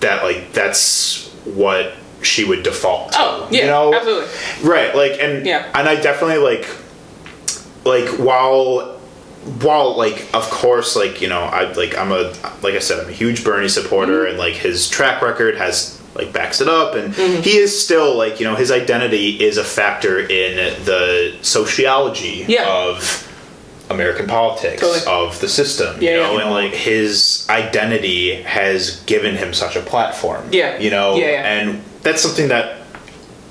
that like that's what she would default to. Oh, yeah, you know? absolutely. Right, like and Yeah. and I definitely like like while while like of course like you know I like I'm a like I said I'm a huge Bernie supporter Mm-hmm. and like his track record has like backs it up and Mm-hmm. he is still like you know his identity is a factor in the sociology Yeah. of American politics Totally. of the system Yeah, you know yeah. and like his identity has given him such a platform Yeah. you know Yeah, yeah. and that's something that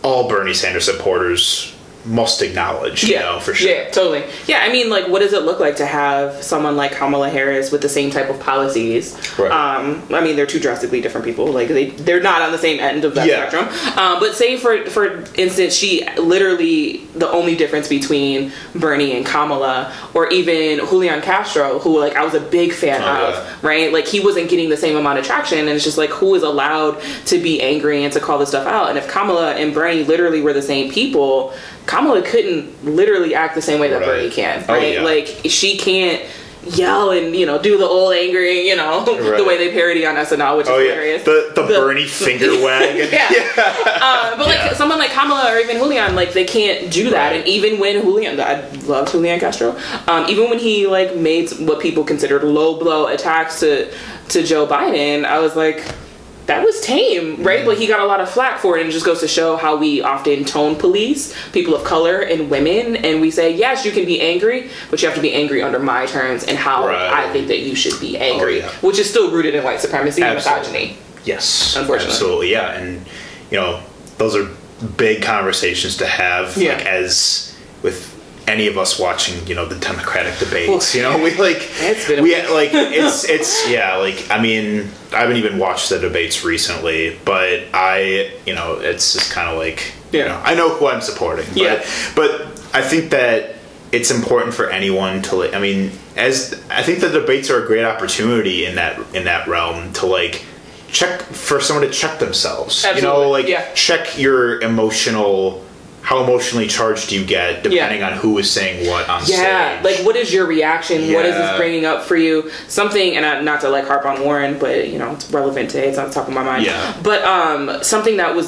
all Bernie Sanders supporters must acknowledge, you know, for sure. Yeah, totally. Yeah, I mean, like, what does it look like to have someone like Kamala Harris with the same type of policies? Right. Um, I mean, they're two drastically different people. Like, they they're not on the same end of that Yeah. spectrum. Um, but say for for instance, she literally the only difference between Bernie and Kamala, or even Julian Castro, who like I was a big fan Oh, of, yeah. right? Like he wasn't getting the same amount of traction, and it's just like who is allowed to be angry and to call this stuff out? And if Kamala and Bernie literally were the same people, Kamala couldn't literally act the same way that Right. Bernie can, Oh, right? yeah. Like she can't yell and you know do the old angry, you know, the way they parody on SNL, which is Oh yeah, hilarious. the the, The- Bernie finger wag. yeah. Uh, but like Yeah. someone like Kamala or even Julian, like they can't do that. Right. And even when Julian, I loved Julian Castro. Um, even when he like made what people considered low blow attacks to to Joe Biden, I was like. That was tame, right? But he got a lot of flack for it, and it just goes to show how we often tone police people of color and women, and we say, yes, you can be angry, but you have to be angry under my terms and how Right. I think that you should be angry, oh, yeah. which is still rooted in white supremacy and misogyny. Yes, Unfortunately. absolutely, yeah, and you know, those are big conversations to have. Yeah. Like as with any of us watching, you know, the Democratic debates. You know, we like It's been we like it's it's yeah. Like I mean, I haven't even watched the debates recently, but I you know, it's just kind of like you know, I know who I'm supporting. But, Yeah. but I think that it's important for anyone to like. I mean, as I think the debates are a great opportunity in that in that realm to like check for someone to check themselves. You know, like yeah. check your emotional how emotionally charged do you get depending on who is saying what on yeah stage. like what is your reaction? What is this bringing up for you? Something and I, not to like harp on warren but you know it's relevant today. It's on the top of my mind. Yeah. but um something that was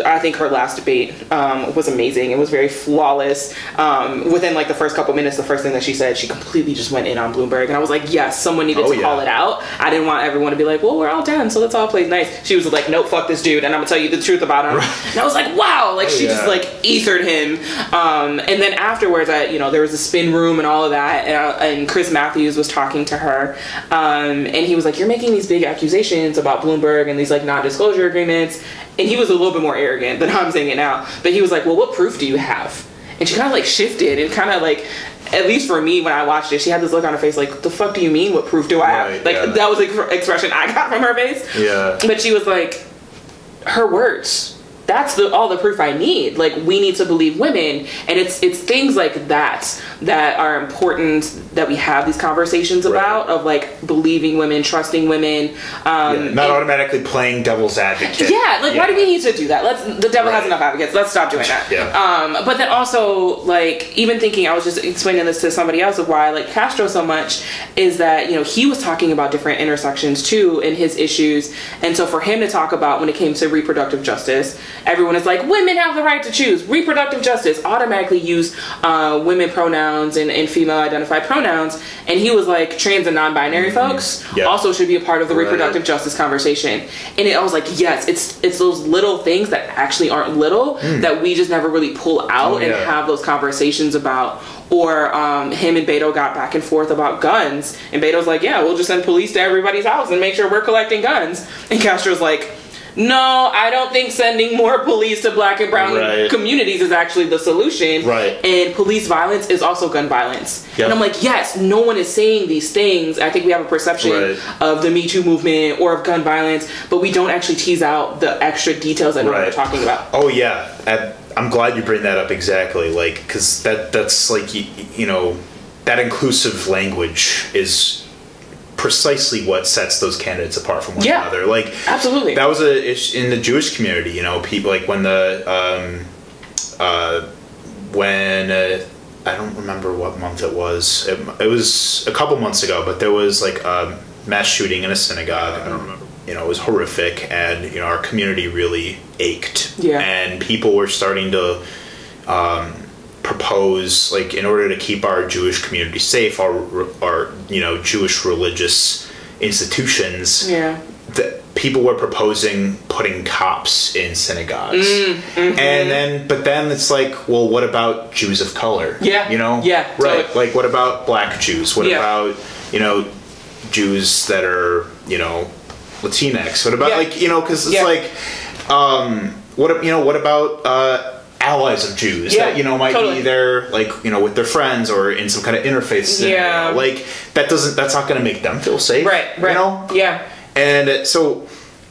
i think her last debate um was amazing. It was very flawless. Um within like the first couple minutes the first thing that she said she completely just went in on bloomberg. And i was like yes someone needed Oh, to yeah. call it out. I didn't want everyone to be like well we're all done so let's all play nice. She was like nope fuck this dude. And i'm gonna tell you the truth about him. And i was like wow. Like she just like ethered him um, and then afterwards I, you know there was a spin room and all of that and, I, and chris matthews was talking to her um, and he was like you're making these big accusations about bloomberg and these like non-disclosure agreements and he was a little bit more arrogant than i'm saying it now but he was like well what proof do you have and she kind of like shifted and kind of like at least for me when i watched it she had this look on her face like the fuck do you mean what proof do i have like yeah. that was the expression i got from her face yeah. but she was like, her words. That's the all the proof I need. Like we need to believe women, and it's it's things like that that are important that we have these conversations Right. about of like believing women, trusting women. Um, Not and- automatically playing devil's advocate. yeah, like why do we need to do that? Let's the devil has enough advocates. Let's stop doing that. Yeah. Um, but then also like even thinking, I was just explaining this to somebody else of why I like Castro so much is that you know he was talking about different intersections too in his issues, and so for him to talk about when it came to reproductive justice, everyone is like women have the right to choose reproductive justice. Automatically use uh, women pronouns and, and female identified pronouns, and he was like trans and non-binary folks Mm-hmm. Yeah. also should be a part of the Right. reproductive justice conversation. And it, I was like, yes, it's it's those little things that actually aren't little that we just never really pull out. Oh, and yeah. have those conversations about. Or um, him and Beto got back and forth about guns, and Beto's like, yeah, we'll just send police to everybody's house and make sure we're collecting guns. And Castro's like. No, I don't think sending more police to black and brown Right. communities is actually the solution. Right. And police violence is also gun violence. Yep. And I'm like, yes, no one is saying these things. I think we have a perception Right. of the Me Too movement or of gun violence, but we don't actually tease out the extra details that Right. are talking about. Oh yeah, I, I'm glad you bring that up exactly. Like, because that that's like you, you know that inclusive language is precisely what sets those candidates apart from one Yeah. another. Like, Absolutely. that was a ish in the Jewish community. You know, people like when the um, uh, when uh, I don't remember what month it was. It, it was a couple months ago, but there was like a mass shooting in a synagogue. I don't remember. You know, it was horrific, and you know our community really ached. Yeah. And people were starting to um, propose, like, in order to keep our Jewish community safe, our our you know Jewish religious institutions yeah. that people were proposing putting cops in synagogues and then but then it's like well what about jews of color Yeah, you know yeah, right totally. like what about black jews what Yeah. about you know jews that are you know latinx what about Yeah. like you know because it's Yeah. like um what you know what about uh allies of jews Yeah, that you know might totally. be there like you know with their friends or in some kind of interfaith scenario Yeah. like that doesn't that's not going to make them feel safe Right, right. you know Yeah. and so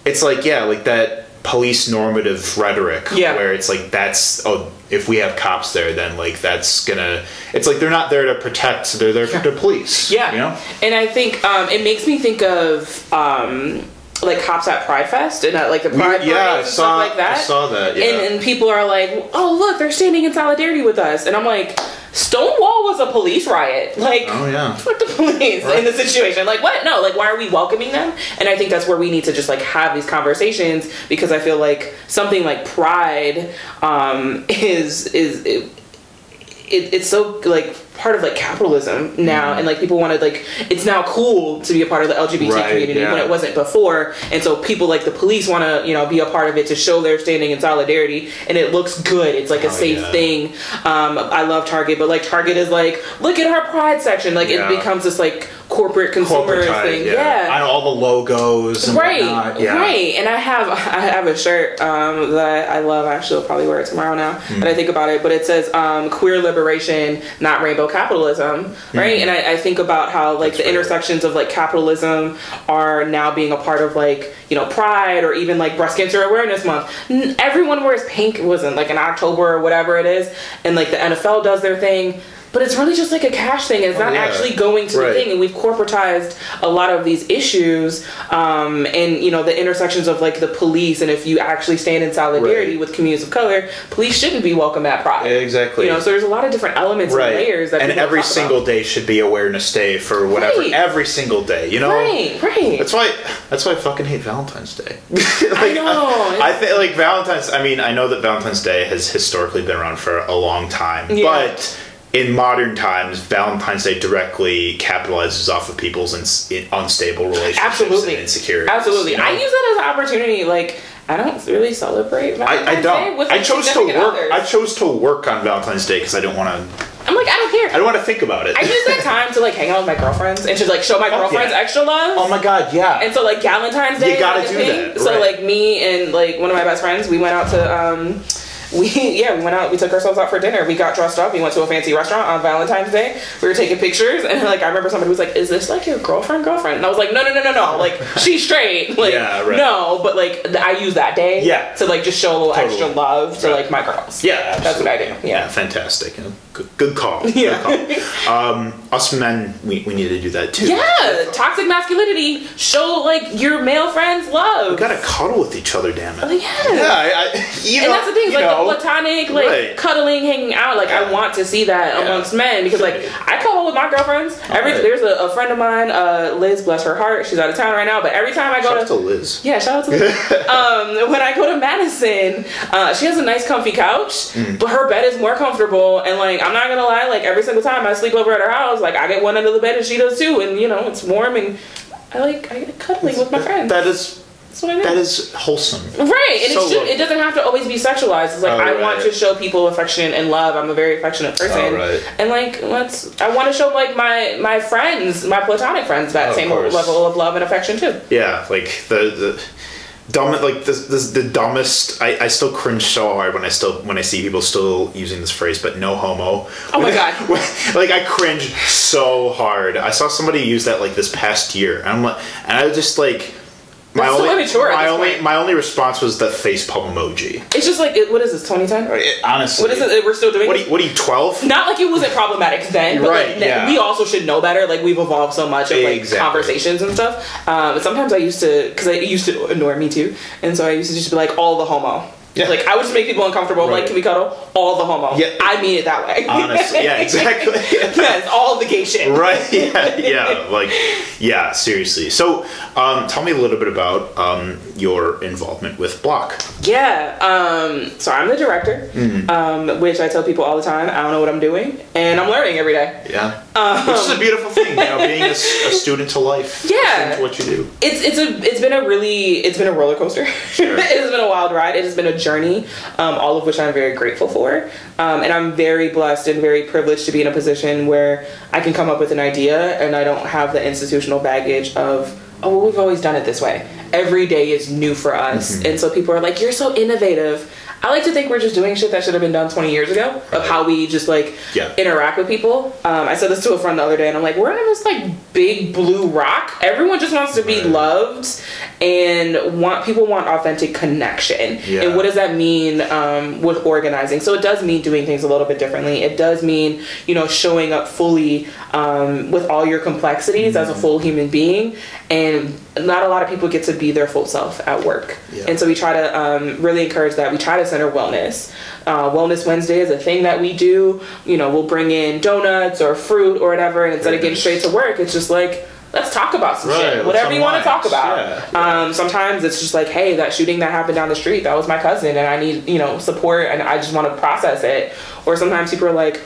it's like, yeah, like that police normative rhetoric Yeah. where it's like, that's, oh, if we have cops there, then like that's gonna, it's like they're not there to protect, they're there to police. Yeah. You know? And I think um, it makes me think of um, like cops at Pride Fest and at like the Pride yeah, I and saw, stuff like that. I saw that. Yeah. And, and people are like, oh, look, they're standing in solidarity with us. And I'm like, Stonewall was a police riot. Like, oh, yeah. fuck the police in the situation. Like, what? No, like, why are we welcoming them? And I think that's where we need to just like have these conversations because I feel like something like pride um, is is. It, it, it's so like part of like capitalism now and like people want to like it's now cool to be a part of the lgbt Mm-hmm. Right, community yeah. when it wasn't before and so people like the police want to you know be a part of it to show their standing in solidarity and it looks good it's like a Oh, safe yeah. thing um i love target but like target is like look at our pride section like Yeah. it becomes this like corporate consumer thing yeah. yeah I know all the logos and right whatnot. Yeah. right and i have i have a shirt um, that I, I love actually i'll probably wear it tomorrow now Hmm. that i think about it but it says um, queer liberation not rainbow capitalism right and I, I think about how like Hmm. That's the right. intersections of like capitalism are now being a part of like you know pride or even like breast cancer awareness month N- everyone wears pink it wasn't like in october or whatever it is and like the nfl does their thing but it's really just like a cash thing. It's not Oh, yeah. actually going to Right. the thing, and we've corporatized a lot of these issues, um, and you know the intersections of like the police, and if you actually stand in solidarity Right. with communities of color, police shouldn't be welcome at Pride. Exactly. You know, so there's a lot of different elements and layers that and every single about. day should be awareness day for whatever Right. every single day you know Right, right. that's why that's why i fucking hate valentine's day like, know. i, think like valentine's i mean i know that valentine's day has historically been around for a long time Yeah. but in modern times, Valentine's Day directly capitalizes off of people's ins- unstable relationships Absolutely. and insecurities. Absolutely. you know? I use that as an opportunity. Like, I don't really celebrate Valentine's I, I don't. with I chose to work. others. I chose to work on Valentine's Day because I don't want to. I'm like, I don't care. I don't want to think about it. I use that time to like hang out with my girlfriends and to like show my girlfriends yeah. extra love. oh my god! Yeah. And so like Valentine's Day, You gotta do thing. that, So like me and like one of my best friends, we went out to um, we yeah we went out. We took ourselves out for dinner. We got dressed up. We went to a fancy restaurant on Valentine's Day. We were taking pictures, and like I remember somebody was like, "Is this like your girlfriend, girlfriend?" And I was like, "No, no, no, no, no. Like she's straight. Like Yeah, right. no, but like I use that day Yeah. to like just show a little Totally. extra love to Right. like my girls. yeah, that's what I do. absolutely. Yeah. fantastic. You know, Good, good call. Yeah. Good call. Um, us men, we, we need to do that too. Yeah, toxic masculinity. Show like your male friends love. We gotta cuddle with each other. Damn it. Like, yes. Yeah, I, I, you and know, that's the thing, like know, the platonic, like Right. cuddling, hanging out. Like I want to see that Yeah. amongst men because, like, I cuddle with my girlfriends. Every right. there's a, a friend of mine, uh, Liz, bless her heart, she's out of town right now. But every time I go Shout out to to Liz. yeah, shout out to Liz. um, when I go to Madison, uh, she has a nice, comfy couch, Mm. but her bed is more comfortable. And like, I'm not gonna lie, like every single time I sleep over at her house, like I get one under the bed and she does too, and you know it's warm and I like I get cuddling with my friends. That is That's what I do. that is wholesome. Right, and So it should. It doesn't have to always be sexualized. It's like Oh, I want to show people affection and love. I'm a very affectionate oh, person, Oh, right. and like let's. I want to show like my my friends, my platonic friends, that oh, Of same level of love and affection too. Yeah, like the the dumb like this, this the dumbest. I, I still cringe so hard when I still when I see people still using this phrase, but no homo. Oh my God. like I cringe so hard. I saw somebody use that like this past year, and I'm like, and I was just like. My That's so only, immature my only, point. my only response was the face palm emoji. It's just like it, what is this 2010? It- honestly, What is it? We're still doing. What are you, what are you twelve? not like it wasn't problematic then, but Right, like yeah. we also should know better. Like we've evolved so much of like Exactly. conversations and stuff. Um, sometimes I used to, because it used to annoy me too, and so I used to just be like all the homo. Yeah. Like I would just make people uncomfortable. Right. Like, can we cuddle? All the homo. Yeah. I mean it that way. Honestly, yeah, exactly. yes, all the gay shit. right yeah yeah like yeah seriously so um, tell me a little bit about um, your involvement with BLOC Yeah. Um, so I'm the director, Mm-hmm. um, which I tell people all the time. I don't know what I'm doing, and I'm learning every day. yeah which is a beautiful thing you know being a student to life Um, Yeah. To what you do It's it's a it's been a really it's been a roller coaster. Sure. it has been a wild ride. It has been a journey, um, all of which I'm very grateful for. Um, and I'm very blessed and very privileged to be in a position where I can come up with an idea and I don't have the institutional baggage of oh well, we've always done it this way. Every day is new for us, Mm-hmm. and so people are like you're so innovative. I like to think we're just doing shit that should have been done 20 years ago of how we just like Yeah. interact with people. Um, I said this to a friend the other day, and I'm like, we're in this like big blue rock. Everyone just wants to be Right. loved, and want people want authentic connection. Yeah. And what does that mean um, with organizing? So it does mean doing things a little bit differently. It does mean you know showing up fully um, with all your complexities as a Mm-hmm. full human being, and not a lot of people get to be their full self at work. Yeah. And so we try to um, really encourage that. We try to center wellness. Uh, Wellness Wednesday is a thing that we do. You know, we'll bring in donuts or fruit or whatever, and instead of getting straight to work, it's just like let's talk about some Right, shit, whatever you want to talk about. Yeah, Um, sometimes it's just like, hey, that shooting that happened down the street, that was my cousin, and I need you know support, and I just want to process it. Or sometimes people are like.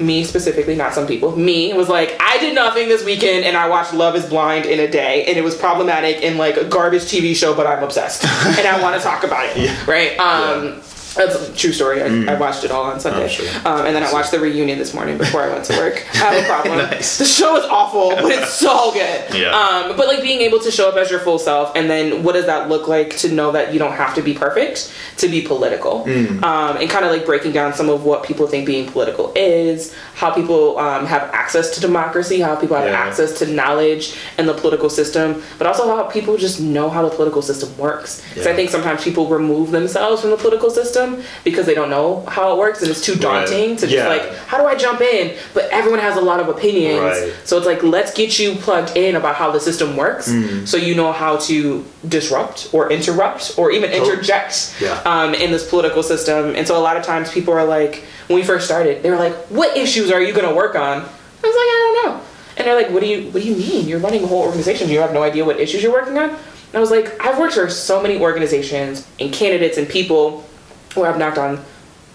Me specifically, not some people. Me was like, I did nothing this weekend, and I watched Love Is Blind in a day, and it was problematic and like a garbage TV show, but I'm obsessed, and I want to talk about it. Yeah. Right? Um, That's a true story. I, I watched it all on Sunday, Oh, sure. um, and then I watched the reunion this morning before I went to work. I have a problem. Nice. The show is awful, but it's so good. Yeah. Um, but like being able to show up as your full self, and then what does that look like to know that you don't have to be perfect to be political, Mm. um, and kind of like breaking down some of what people think being political is, how people um, have access to democracy, how people have Yeah. access to knowledge and the political system, but also how people just know how the political system works. Because I think sometimes people remove themselves from the political system system because they don't know how it works and it's too daunting Right. to just Yeah. like how do I jump in? But everyone has a lot of opinions, Right. so it's like let's get you plugged in about how the system works, Mm-hmm. so you know how to disrupt or interrupt or even interject Yeah. um, in this political system. And so a lot of times people are like, when we first started, they were like, "What issues are you going to work on?" I was like, "I don't know." And they're like, "What do you What do you mean? You're running a whole organization. You have no idea what issues you're working on?" And I was like, "I've worked for so many organizations and candidates and people where I've knocked on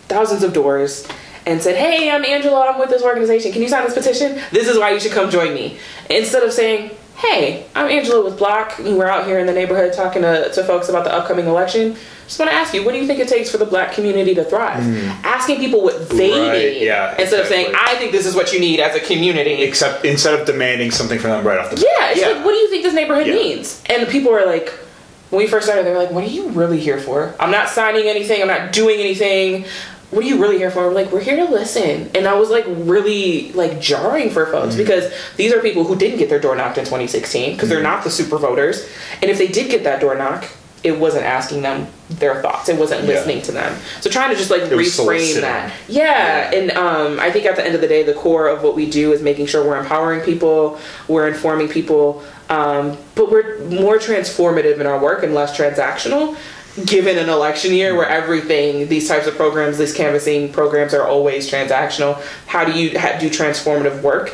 thousands of doors." And said, "Hey, I'm Angela. I'm with this organization. Can you sign this petition? This is why you should come join me." Instead of saying, "Hey, I'm Angela with BLOC. and We're out here in the neighborhood talking to, to folks about the upcoming election. Just want to ask you, what do you think it takes for the Black community to thrive?" Mm. Asking people what they. Right, need yeah, instead of saying, "I think this is what you need as a community." Except instead of demanding something from them right off the bat. Yeah, it's like, what do you think this neighborhood Yeah. needs? And people are like, when we first started, they were like, what are you really here for? I'm not signing anything. I'm not doing anything. What are you really here for? We're like, we're here to listen. And I was like, really like jarring for folks mm-hmm. because these are people who didn't get their door knocked in 2016 because they're mm-hmm. not the super voters. And if they did get that door knock, it wasn't asking them their thoughts. It wasn't Yeah. listening to them. So trying to just like reframe that. Yeah, Yeah. and um, I think at the end of the day, the core of what we do is making sure we're empowering people, we're informing people, um, but we're more transformative in our work and less transactional. Given an election year where everything, these types of programs, these canvassing programs are always transactional, how do you ha- do transformative work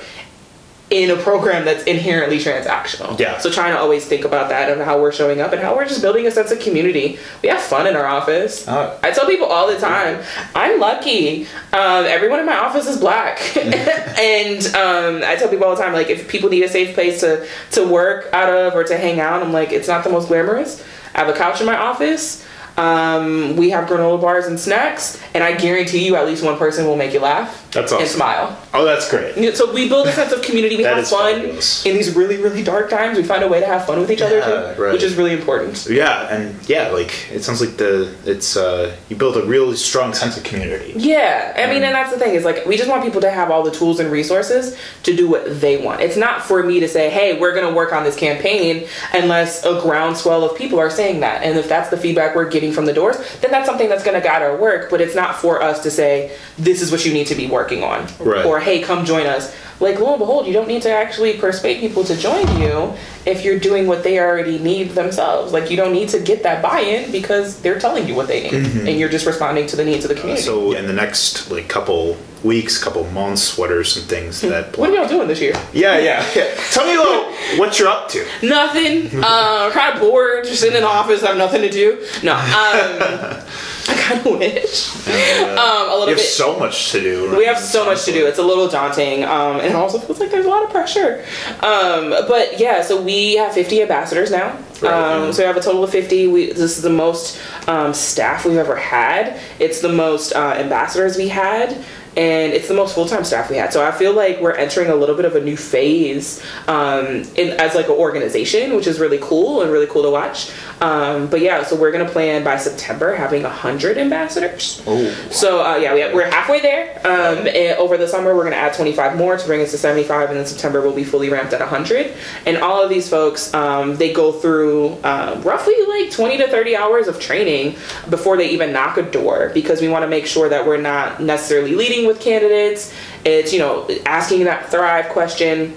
in a program that's inherently transactional? Yeah. So trying to always think about that and how we're showing up and how we're just building a sense of community. We have fun in our office. Oh. I tell people all the time, I'm lucky. Um, everyone in my office is black, and um, I tell people all the time, like if people need a safe place to to work out of or to hang out, I'm like, it's not the most glamorous. I have a couch in my office. Um, we have granola bars and snacks, and I guarantee you, at least one person will make you laugh That's and smile. Oh, that's great. So we build a sense of community. We have fun fabulous. in these really, really dark times. We find a way to have fun with each other too, right. which is really important. Yeah, and yeah, like it sounds like the it's uh you build a really strong sense of community. Yeah, I mean, and that's the thing is like we just want people to have all the tools and resources to do what they want. It's not for me to say, "Hey, we're going to work on this campaign," unless a groundswell of people are saying that. And if that's the feedback we're getting from the doors, then that's something that's going to guide our work. But it's not for us to say, "This is what you need to be working on," Right. or "Hey, come join us." Like lo and behold, you don't need to actually persuade people to join you if you're doing what they already need themselves. Like you don't need to get that buy-in because they're telling you what they need, mm-hmm. and you're just responding to the needs of the uh, community. So in the next like couple weeks, couple months, are some things that? What are y'all doing this year? Yeah, yeah, yeah. Tell me about what you're up to. Nothing. uh, kind of bored, just sitting in the office, I have nothing to do. No, um, I kind of wish. Um, a little You have bit. so much to do. we have so much to do. It's a little daunting, um, and it also feels like there's a lot of pressure. Um, but yeah, so we have 50 ambassadors now. Right, um, yeah. So we have a total of 50. We, this is the most um, staff we've ever had. It's the most uh, ambassadors we had. And it's the most full time staff we had. So I feel like we're entering a little bit of a new phase um, in, as like an organization, which is really cool and really cool to watch. Um, but yeah, so we're gonna plan by September having hundred ambassadors. Oh. So uh, yeah, we have, we're halfway there. Um, and over the summer, we're going to add 25 more to bring us to 75, and then September we'll be fully ramped at 100. And all of these folks, um, they go through um, roughly like 20 to 30 hours of training before they even knock a door, because we want to make sure that we're not necessarily leading with candidates. It's you know asking that thrive question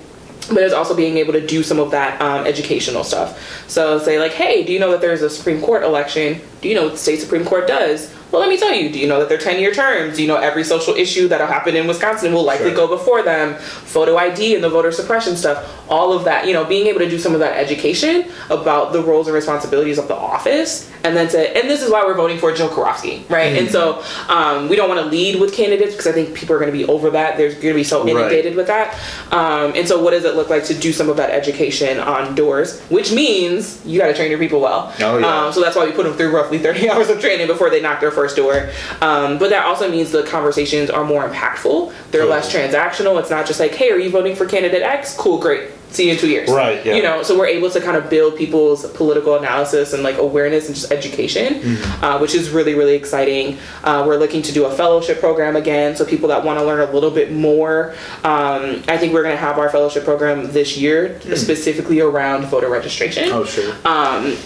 but it's also being able to do some of that um, educational stuff. So say like, hey, do you know that there's a Supreme Court election? Do you know what the state Supreme Court does? Well, let me tell you. Do you know that they're 10-year terms? Do you know every social issue that'll happen in Wisconsin will likely Sure. go before them? Photo ID and the voter suppression stuff, all of that. You know, being able to do some of that education about the roles and responsibilities of the office, and then to and this is why we're voting for Jill Karofsky, right? And so um, we don't want to lead with candidates because I think people are going to be over that. They're going to be so Right. inundated with that. Um, and so, what does it look like to do some of that education on doors? Which means you got to train your people well. Oh, yeah. Um, so that's why we put them through roughly 30 hours of training before they knock their first door. Um, but that also means the conversations are more impactful. They're Cool. less transactional. It's not just like, hey, are you voting for candidate X? Cool, great. See you in two years. Right, yeah. You know, so we're able to kind of build people's political analysis and like awareness and just education, Mm-hmm. uh, which is really, really exciting. Uh, we're looking to do a fellowship program again, so people that want to learn a little bit more. Um, I think we're going to have our fellowship program this year, specifically around voter registration. Oh, sure. Um,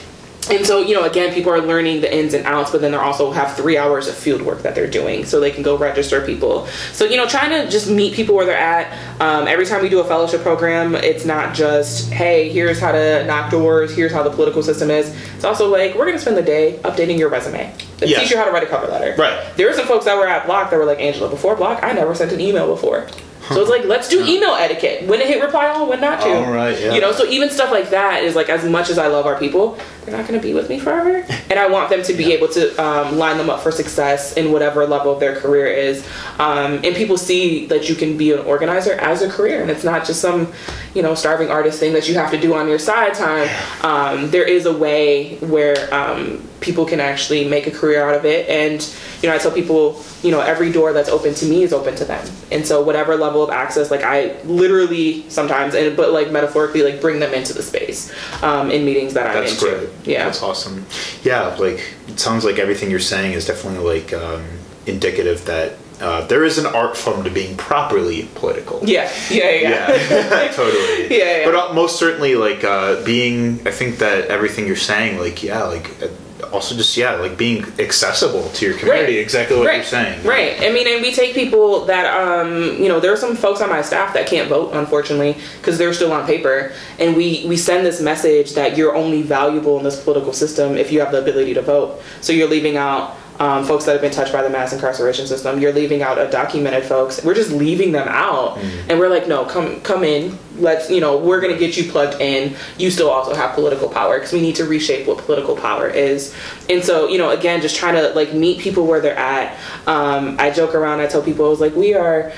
and so you know again people are learning the ins and outs but then they're also have three hours of field work that they're doing so they can go register people. So you know trying to just meet people where they're at. Um, every time we do a fellowship program it's not just hey here's how to knock doors here's how the political system is. It's also like we're going to spend the day updating your resume. Yeah. teach you how to write a cover letter. Right. there were some folks that were at BLOC that were like angela before BLOC i never sent an email before so it's like let's do email etiquette. When to hit reply all when not to. All right, yeah. you know so even stuff like that is like as much as i love our people they're not going to be with me forever. And i want them to be able to um, line them up for success in whatever level of their career is. Um, and people see that you can be an organizer as a career and it's not just some you know starving artist thing that you have to do on your side time. Um, there is a way where um, people can actually make a career out of it and you know i tell people you know every door that's open to me is open to them and so whatever level of access like i literally sometimes and but like metaphorically like bring them into the space um, in meetings that i'm That's into great. yeah That's awesome. Yeah, like it sounds like everything you're saying is definitely like um, indicative that uh, there is an art form to being properly political. yeah yeah yeah, Yeah, totally. Yeah, yeah. But uh, most certainly, like uh, being, I think that everything you're saying, like yeah, like uh, also just yeah, like being accessible to your community. Right. Exactly what right. you're saying. Right. I mean, and we take people that, um, you know, there are some folks on my staff that can't vote, unfortunately, because they're still on paper. And we, we send this message that you're only valuable in this political system if you have the ability to vote. So you're leaving out um, folks that have been touched by the mass incarceration system. You're leaving out undocumented folks. We're just leaving them out. And we're like, no, come come in. Let's, you know, we're going to get you plugged in. You still also have political power because we need to reshape what political power is. And so, you know, again, just trying to like meet people where they're at. Um, I joke around. I tell people, I was like, we are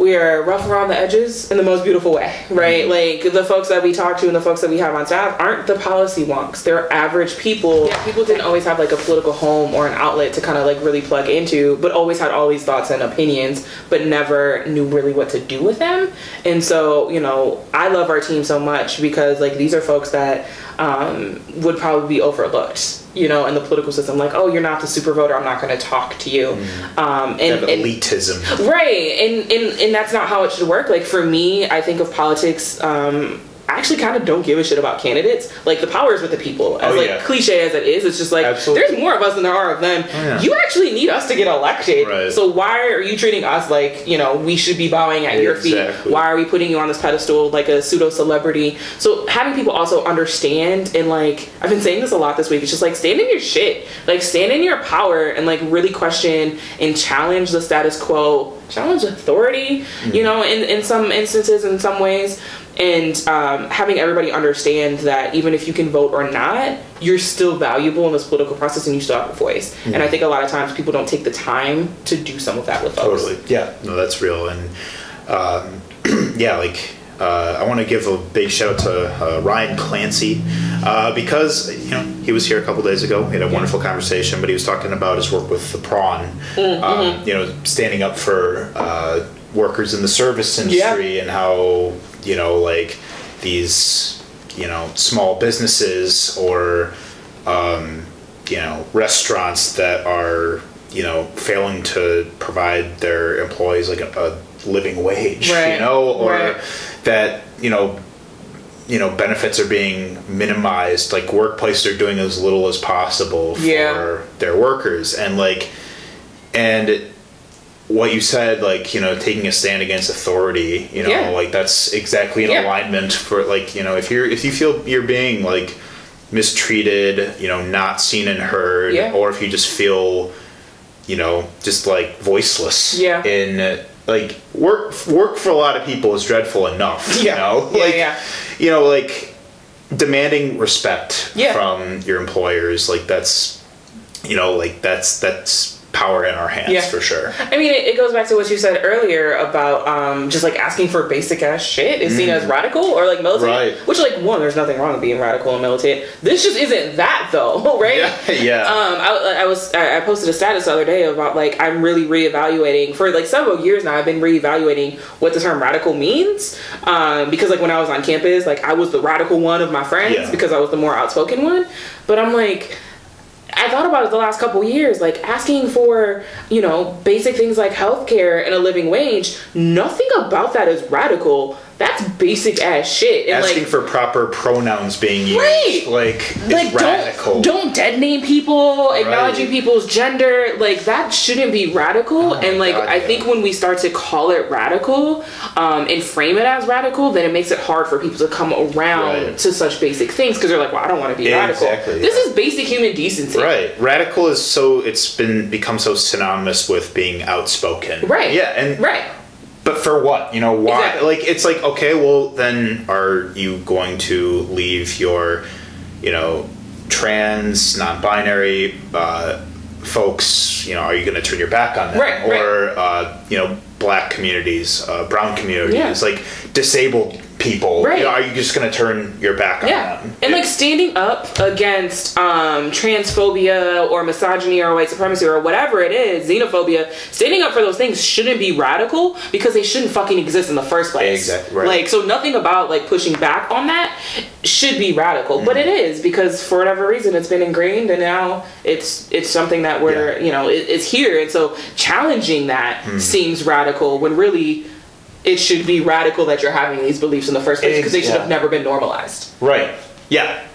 we are rough around the edges in the most beautiful way, right? Like the folks that we talk to and the folks that we have on staff aren't the policy wonks. They're average people. Yeah, people didn't always have like a political home or an outlet to kind of like really plug into, but always had all these thoughts and opinions, but never knew really what to do with them. And so, you know, I love our team so much because like these are folks that um, would probably be overlooked, you know, in the political system. Like, oh, you're not the super voter. I'm not going to talk to you. Um, and, That and elitism. right and, and and that's not how it should work like for me i think of politics um I actually kind of don't give a shit about candidates. Like the power is with the people. As Oh, like yeah. cliche as it is, it's just like Absolutely. Oh, there's more of us than there are of them. yeah. You actually need us to get elected. Right. So why are you treating us like you know we should be bowing at your feet? Why are we putting you on this pedestal like a pseudo celebrity? So having people also understand and like I've been saying this a lot this week. It's just like stand in your shit. Like stand in your power and like really question and challenge the status quo. Challenge authority. Mm-hmm. You know, in in some instances, in some ways. And um, having everybody understand that even if you can vote or not, you're still valuable in this political process and you still have a voice. And I think a lot of times people don't take the time to do some of that with folks. Totally. Yeah. No, that's real. And um, yeah, like uh, I want to give a big shout out to uh, Ryan Clancy uh, because you know he was here a couple days ago. We had a wonderful conversation, but he was talking about his work with the Prawn. Um, you know, standing up for uh, workers in the service industry and how you know like these you know small businesses or um, you know restaurants that are you know failing to provide their employees like a, a living wage Right, you know or right. that you know you know benefits are being minimized like workplaces are doing as little as possible for Yeah. their workers and like and what you said like you know taking a stand against authority you know Yeah. like that's exactly in Yeah. alignment for like you know if you're if you feel you're being like mistreated you know not seen and heard Yeah. or if you just feel you know just like voiceless Yeah. in like work work for a lot of people is dreadful enough you know Yeah, like yeah. you know like demanding respect from your employers like that's you know like that's that's power in our hands Yeah. for sure I mean, it, it goes back to what you said earlier about um, just like asking for basic ass shit is seen as radical or like militant. Mm. Right. Which, like, one, there's nothing wrong with being radical and militant. This just isn't that, though, right? Yeah, yeah. Um, I, I was I I posted a status the other day about like I'm really reevaluating for like several years now. I've been reevaluating what the term radical means um, because like when I was on campus, like I was the radical one of my friends Yeah. because I was the more outspoken one. But I'm like. I thought about it the last couple years, like asking for, you know, basic things like healthcare and a living wage. Nothing about that is radical. That's basic ass shit. And Asking like, for proper pronouns being used, Right. like, like radical. don't don't dead name people, acknowledging people's gender. Like that shouldn't be radical. Oh and like God, I yeah. think when we start to call it radical um, and frame it as radical, then it makes it hard for people to come around Right. to such basic things because they're like, well, I don't want to be Yeah, radical. exactly, This yeah. is basic human decency. Right. Radical is so it's been become so synonymous with being outspoken. Right. Yeah, and Right. But for what? You know, why Exactly. like it's like okay, well then are you going to leave your, you know, trans, non-binary uh folks, you know, are you going to turn your back on them Right, right. or uh, you know, black communities, uh, brown communities, Yeah. like disabled people, Right. you know, are you just going to turn your back on Yeah, them? and like standing up against um, transphobia or misogyny or white supremacy or whatever it is, xenophobia, standing up for those things shouldn't be radical because they shouldn't fucking exist in the first place. Exactly, right. Like, so nothing about like pushing back on that should be radical, but it Mm. because for whatever reason it's been ingrained and now it's it's something that we're Yeah. you know it, it's here, and so challenging that Mm. seems radical when really. It should be radical that you're having these beliefs in the first place because they should have never been normalized. Right. Yeah.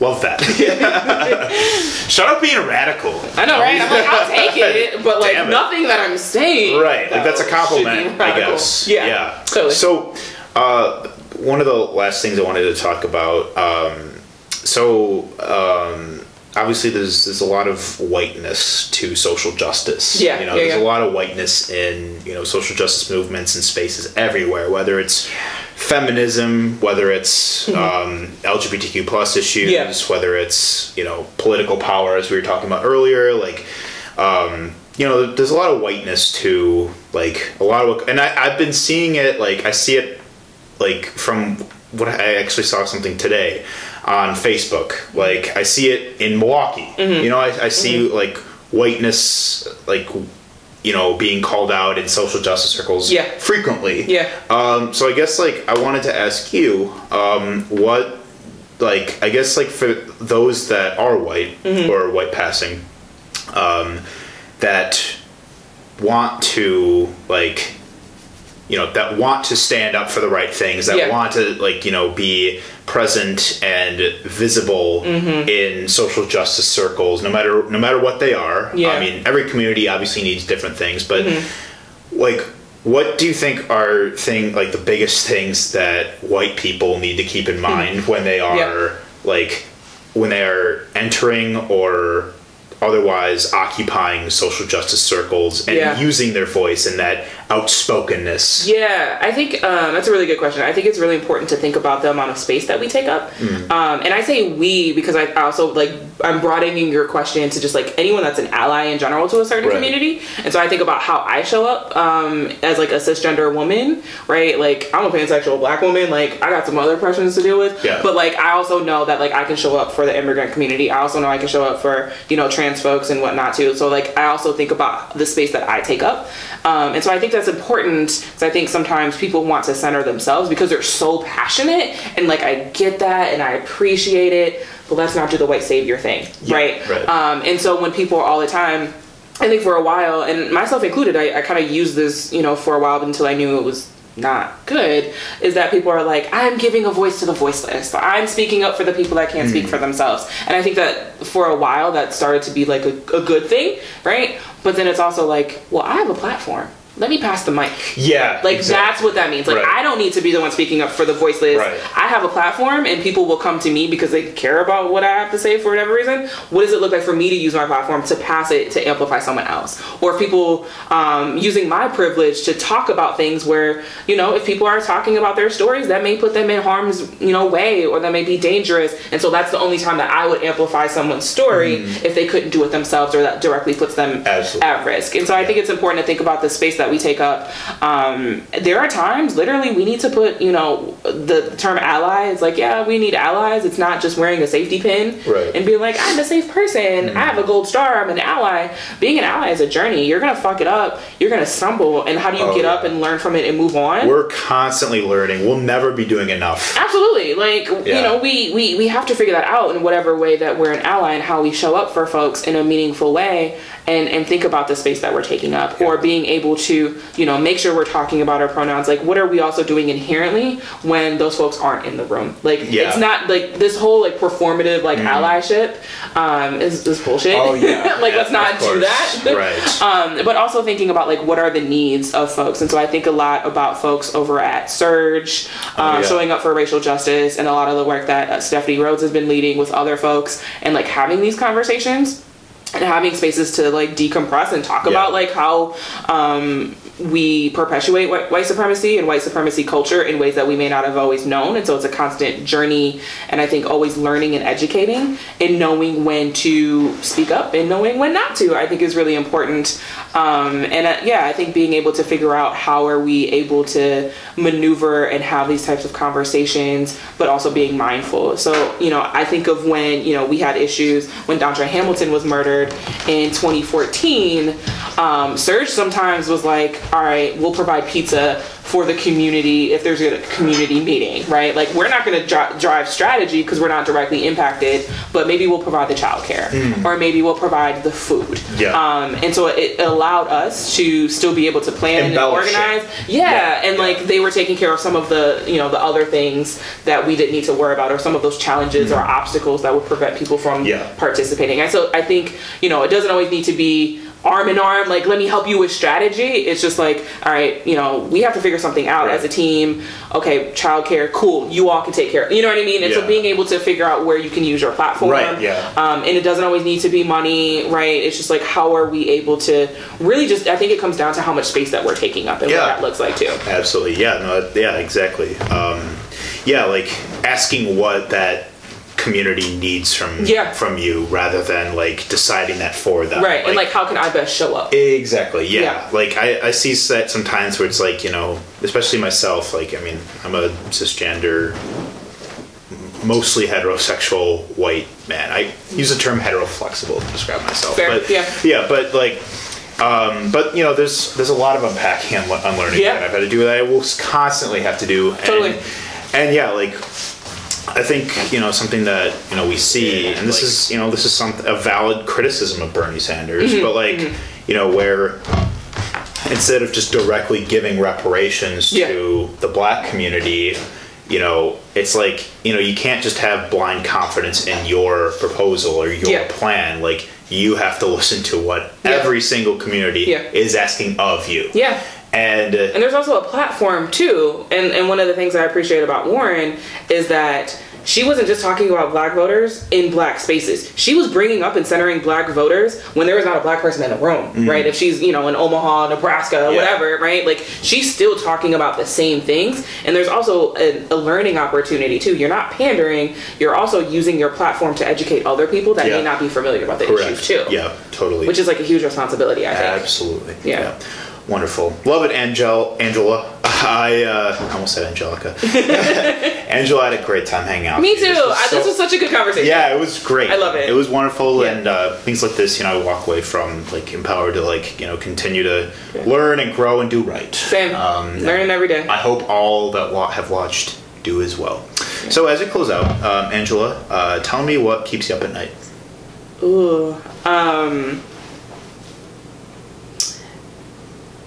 Love that. Shut up being radical. I know, right? I'm like, I'll take it, but like nothing that I'm saying. Right. Like that's a compliment, I guess. Yeah. Yeah. Totally. So, uh, one of the last things I wanted to talk about. Um, so, um, obviously, there's there's a lot of whiteness to social justice. Yeah, You know, yeah, there's yeah. a lot of whiteness in you know social justice movements and spaces everywhere. Whether it's feminism, whether it's um, LGBTQ plus issues, Mm-hmm. Yeah. whether it's you know political power, as we were talking about earlier, like um, you know, there's a lot of whiteness to like a lot of, and I, I've been seeing it. Like I see it, like from what I actually saw something today on Facebook. Like I see it in Milwaukee. Mm-hmm. You know, I, I see like whiteness, like you know, being called out in social justice circles Yeah. frequently. Yeah. Um, so I guess like I wanted to ask you, um, what like I guess like for those that are white Mm-hmm. or white passing, um, that want to like you know that want to stand up for the right things that Yeah. want to like you know be present and visible Mm-hmm. in social justice circles no matter no matter what they are Yeah. i mean every community obviously needs different things but Mm-hmm. like what do you think are thing like the biggest things that white people need to keep in mind when they are Yeah. like when they are entering or otherwise occupying social justice circles and Yeah. using their voice and that outspokenness Yeah, I think um, that's a really good question. I think it's really important to think about the amount of space that we take up. Mm. Um, and I say we because I also like I'm broadening your question to just like anyone that's an ally in general to a certain Right. community. And so I think about how I show up um, as like a cisgender woman, right? Like I'm a pansexual black woman. Like I got some other pressures to deal with. Yeah. But like I also know that like I can show up for the immigrant community. I also know I can show up for you know trans folks and whatnot too. So like I also think about the space that I take up, um, and so I think that's important. Because I think sometimes people want to center themselves because they're so passionate, and like I get that and I appreciate it. But let's not do the white savior thing, Yeah, right? right. Um, and so when people all the time. I think for a while, and myself included, I, I kind of used this, you know, for a while until I knew it was not good is that people are like i'm giving a voice to the voiceless i'm speaking up for the people that can't Mm. speak for themselves and i think that for a while that started to be like a, a good thing right but then it's also like well i have a platform let me pass the mic yeah like exactly. that's what that means like Right. i don't need to be the one speaking up for the voiceless Right. i have a platform and people will come to me because they care about what i have to say for whatever reason what does it look like for me to use my platform to pass it to amplify someone else or if people um, using my privilege to talk about things where you know if people are talking about their stories that may put them in harm's you know way or that may be dangerous and so that's the only time that i would amplify someone's story if they couldn't do it themselves or that directly puts them Mm. Absolutely. at risk and so i think it's important to think about the space that we take up. Um, there are times literally we need to put you know the term ally is like yeah we need allies. It's not just wearing a safety pin Right. and being like i'm a safe person. I have a gold star. I'm an ally. Being an ally is a journey. You're gonna fuck it up. You're gonna stumble. And how do you Oh, get yeah. up and learn from it and move on? We're constantly learning. We'll never be doing enough. Absolutely. Like, Yeah. you know, we, we, we have to figure that out in whatever way that we're an ally and how we show up for folks in a meaningful way and, and think about the space that we're taking up or being able to, you know make sure we're talking about our pronouns. Like what are we also doing inherently when those folks aren't in the room? Like Yeah. it's not like this whole like performative like allyship um is, is bullshit. Oh, yeah. like Yeah, let's not do that. Right. um, but also thinking about like what are the needs of folks? And so i think a lot about folks over at SURJ um, Oh, yeah. showing up for racial justice and a lot of the work that uh, stephanie rhodes has been leading with other folks and like having these conversations and having spaces to like decompress and talk Yeah. about like how um, we perpetuate white, white supremacy and white supremacy culture in ways that we may not have always known. And so it's a constant journey and i think always learning and educating and knowing when to speak up and knowing when not to i think is really important. Um, and uh, yeah i think being able to figure out how are we able to maneuver and have these types of conversations but also being mindful. So you know i think of when you know we had issues when Dontre hamilton was murdered in 2014 um, SURJ sometimes was like all right we'll provide pizza for the community if there's a community meeting right like we're not going to dri- drive strategy because we're not directly impacted but maybe we'll provide the childcare or maybe we'll provide the food. Yeah. um, and so it allowed us to still be able to plan and Embellish it. organize yeah, Yeah, and yeah. like they were taking care of some of the you know the other things that we didn't need to worry about or some of those challenges or obstacles that would prevent people from. Yeah. participating and so i think you know it doesn't always need to be arm in arm like let me help you with strategy it's just like all right you know we have to figure something out Right. as a team okay childcare cool you all can take care you know what i mean and Yeah. so being able to figure out where you can use your platform Right, yeah. um, and it doesn't always need to be money right it's just like how are we able to really just i think it comes down to how much space that we're taking up and Yeah. what that looks like too Absolutely. Yeah. No. Yeah. Exactly. Um, yeah. Like asking what that community needs from Yeah. from you rather than like deciding that for them. right and like how can i best show up Exactly. Yeah. Yeah. Like I, I see that sometimes where it's like you know, especially myself. Like I mean, I'm a cisgender, mostly heterosexual white man. I use the term heteroflexible to describe myself. Fair, But yeah. Yeah. But like. Um, but you know, there's there's a lot of unpacking and unlearning Yeah. that I've had to do that I will constantly have to do. And, Totally. And yeah, like I think you know something that you know we see, and this is you know this is some a valid criticism of Bernie Sanders, Mm-hmm. but like you know where instead of just directly giving reparations Yeah. to the black community, you know it's like you know you can't just have blind confidence in your proposal or your Yeah. plan. Like you have to listen to what Yeah. every single community Yeah. is asking of you. yeah And uh, And there's also a platform too. And and one of the things I appreciate about Warren is that she wasn't just talking about black voters in black spaces. She was bringing up and centering black voters when there was not a black person in the room, right? If she's, you know, in Omaha, Nebraska, Mm-hmm. Yeah. whatever, right? Like she's still talking about the same things. And there's also a, a learning opportunity too. You're not pandering, you're also using your platform to educate other people that Yeah. may not be familiar about the correct. issues too. Yeah, totally. Which is like a huge responsibility, I think. Absolutely. Yeah. Wonderful. Love it, Angel. Angela. I uh, almost said Angelica. Angela had a great time hanging out. Me too. This was I, this was such a good conversation. Yeah, it was great. I love it. It was wonderful, Yeah. and uh, things like this, you know, I walk away from like empowered to like you know continue to learn and grow and do right. Same. Um, Learning every day. I hope all that wa- have watched do as well. So as we close out, um, Angela, uh, tell me what keeps you up at night. Ooh. Um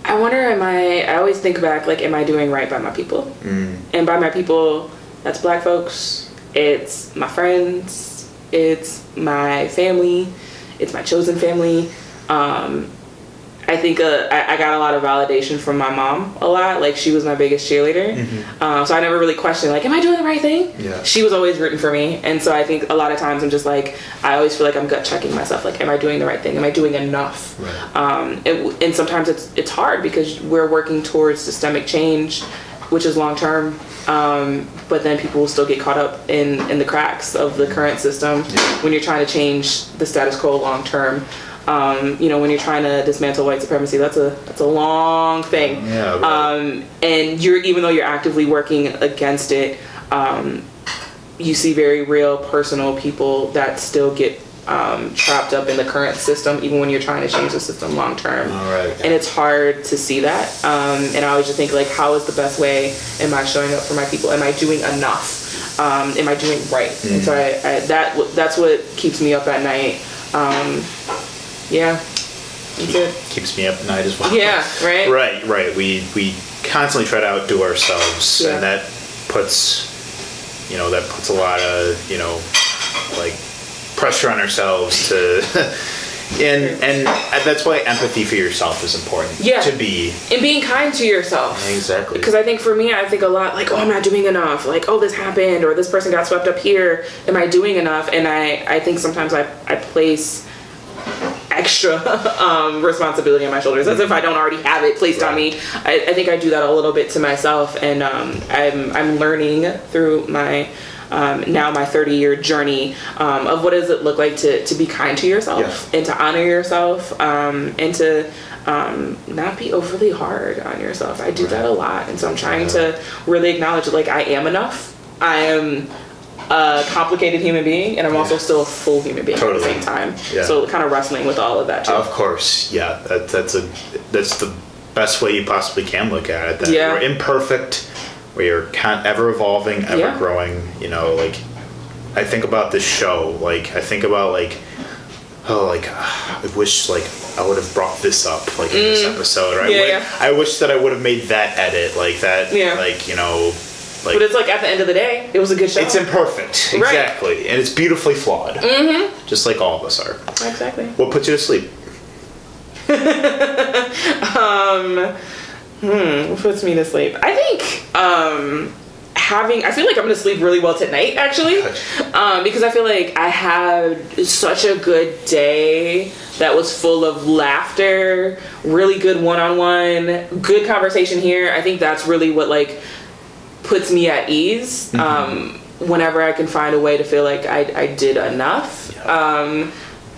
I wonder am I I always think back like am I doing right by my people? Mm. And by my people, that's black folks, it's my friends, it's my family, it's my chosen family. Um I think uh, I, I got a lot of validation from my mom a lot. Like she was my biggest cheerleader, um, so I never really questioned like, "Am I doing the right thing?" Mm-hmm. Yeah. She was always rooting for me, and so I think a lot of times I'm just like, I always feel like I'm gut checking myself. Like, am I doing the right thing? Am I doing enough? Right. Um, and, and sometimes it's it's hard because we're working towards systemic change, which is long term. Um, but then people will still get caught up in in the cracks of the current system when you're trying to change the status quo long term. Um, you know, when you're trying to dismantle white supremacy, that's a that's a long thing. Yeah, right. Um, and you're even though you're actively working against it, um, you see very real personal people that still get um, trapped up in the current system, even when you're trying to change the system long term. All right. And it's hard to see that. Um, and I always just think like, how is the best way? Am I showing up for my people? Am I doing enough? Um, am I doing right? And so I, I that that's what keeps me up at night. Yeah. It. keeps me up at night as well. Yeah, right? Right, right. We we constantly try to outdo ourselves, Yeah. and that puts, you know, that puts a lot of you know, like pressure on ourselves to, and and that's why empathy for yourself is important. Yeah. To be and being kind to yourself. exactly. Because I think for me, I think a lot like, oh, I'm not doing enough. Like, oh, this happened, or this person got swept up here. Am I doing enough? And I, I think sometimes I, I place extra um, responsibility on my shoulders as if I don't already have it placed on me. I, I think I do that a little bit to myself, and um, I'm, I'm learning through my. Um, now my 30 year journey um, of what does it look like to, to be kind to yourself Yeah. and to honor yourself um, and to um, not be overly hard on yourself. I do that a lot, and so I'm trying to really acknowledge like I am enough. I am a complicated human being, and I'm also Yeah. still a full human being Totally. at the same time. Yeah. So kind of wrestling with all of that too. Of course, yeah. That, that's a that's the best way you possibly can look at it. That Yeah. we're imperfect, we are ever evolving, ever Yeah. growing. You know, like I think about this show. Like I think about like oh, like I wish like I would have brought this up like in this episode. Or I, Mm. Yeah, yeah. I wish that I would have made that edit like that. Yeah. Like you know, like but it's like at the end of the day, it was a good show. it's imperfect. Right. Exactly, and it's beautifully flawed. Mm-hmm. Just like all of us are. exactly. What puts you to sleep? Um, hmm, what puts me to sleep? I think um, having. I feel like I'm gonna sleep really well tonight, actually, um, because I feel like I had such a good day that was full of laughter, really good one-on-one, good conversation here. I think that's really what like puts me at ease. Um, whenever I can find a way to feel like I, I did enough. Um,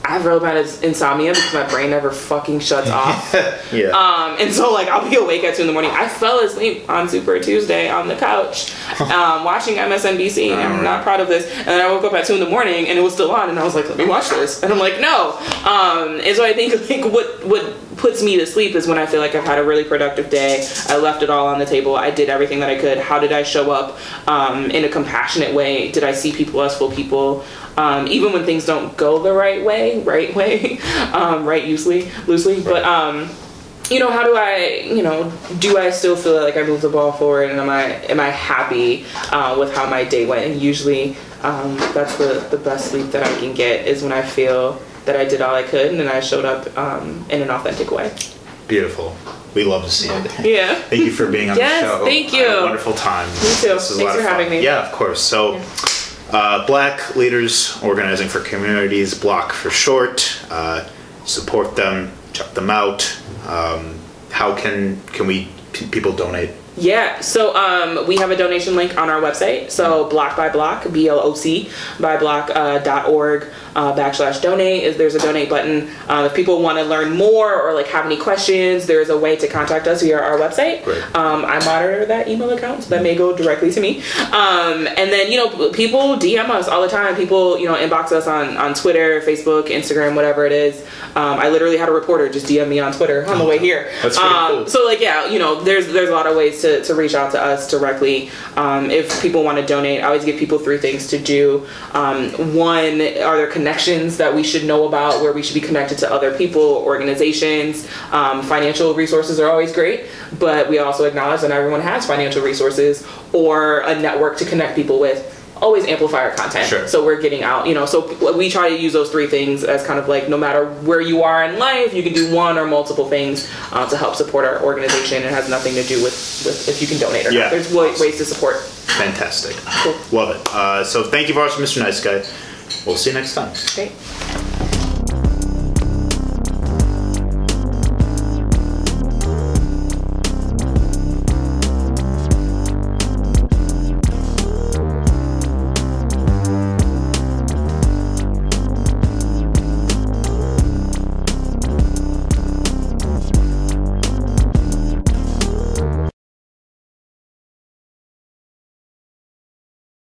I have real bad insomnia because my brain never fucking shuts off. Yeah. Um, and so like I'll be awake at two in the morning. I fell asleep on Super Tuesday on the couch, um, watching MSNBC, and I'm not proud of this. And then I woke up at two in the morning and it was still on, and I was like, let me watch this. And I'm like, no. Um, and so I think like what what puts me to sleep is when I feel like I've had a really productive day. I left it all on the table. I did everything that I could. How did I show up um, in a compassionate way? Did I see people as full people? Um, even when things don't go the right way, right way, um, right loosely, loosely. But um, you know, how do I, you know, do I still feel like I moved the ball forward, and am I am I happy uh, with how my day went? And usually, um, that's the the best sleep that I can get is when I feel that I did all I could and then I showed up um, in an authentic way. Beautiful. We love to see it. Yeah. Thank you for being on Yes, the show. thank I had a you. wonderful time. Me too. This is a Thanks lot for of having me. Yeah, of course. So, uh, Black Leaders Organizing for Communities, BLOC for short. Uh, support them. Check them out. Um, how can can we p- people donate? Yeah, so um, we have a donation link on our website. So block by block, B L O C by block uh, dot org uh, backslash donate. Is there's a donate button. Uh, if people want to learn more or like have any questions, there's a way to contact us via our website. Um, I monitor that email account, so that may go directly to me. Um, and then you know people DM us all the time. People you know inbox us on on Twitter, Facebook, Instagram, whatever it is. Um, I literally had a reporter just DM me on Twitter on the way here. That's pretty um, cool. So like yeah, you know, there's there's a lot of ways to, to reach out to us directly. Um, if people want to donate, I always give people three things to do. Um, one, are there connections that we should know about where we should be connected to other people, organizations? Um, financial resources are always great, but we also acknowledge that everyone has financial resources or a network to connect people with. Always amplify our content. Sure. So we're getting out, you know. So we try to use those three things as kind of like no matter where you are in life, you can do one or multiple things uh, to help support our organization. It has nothing to do with, with if you can donate or Yeah. not. There's wa- ways to support. Fantastic. Cool. Love it. Uh, so thank you for watching, Mr. Nice Guy. We'll see you next time. Great.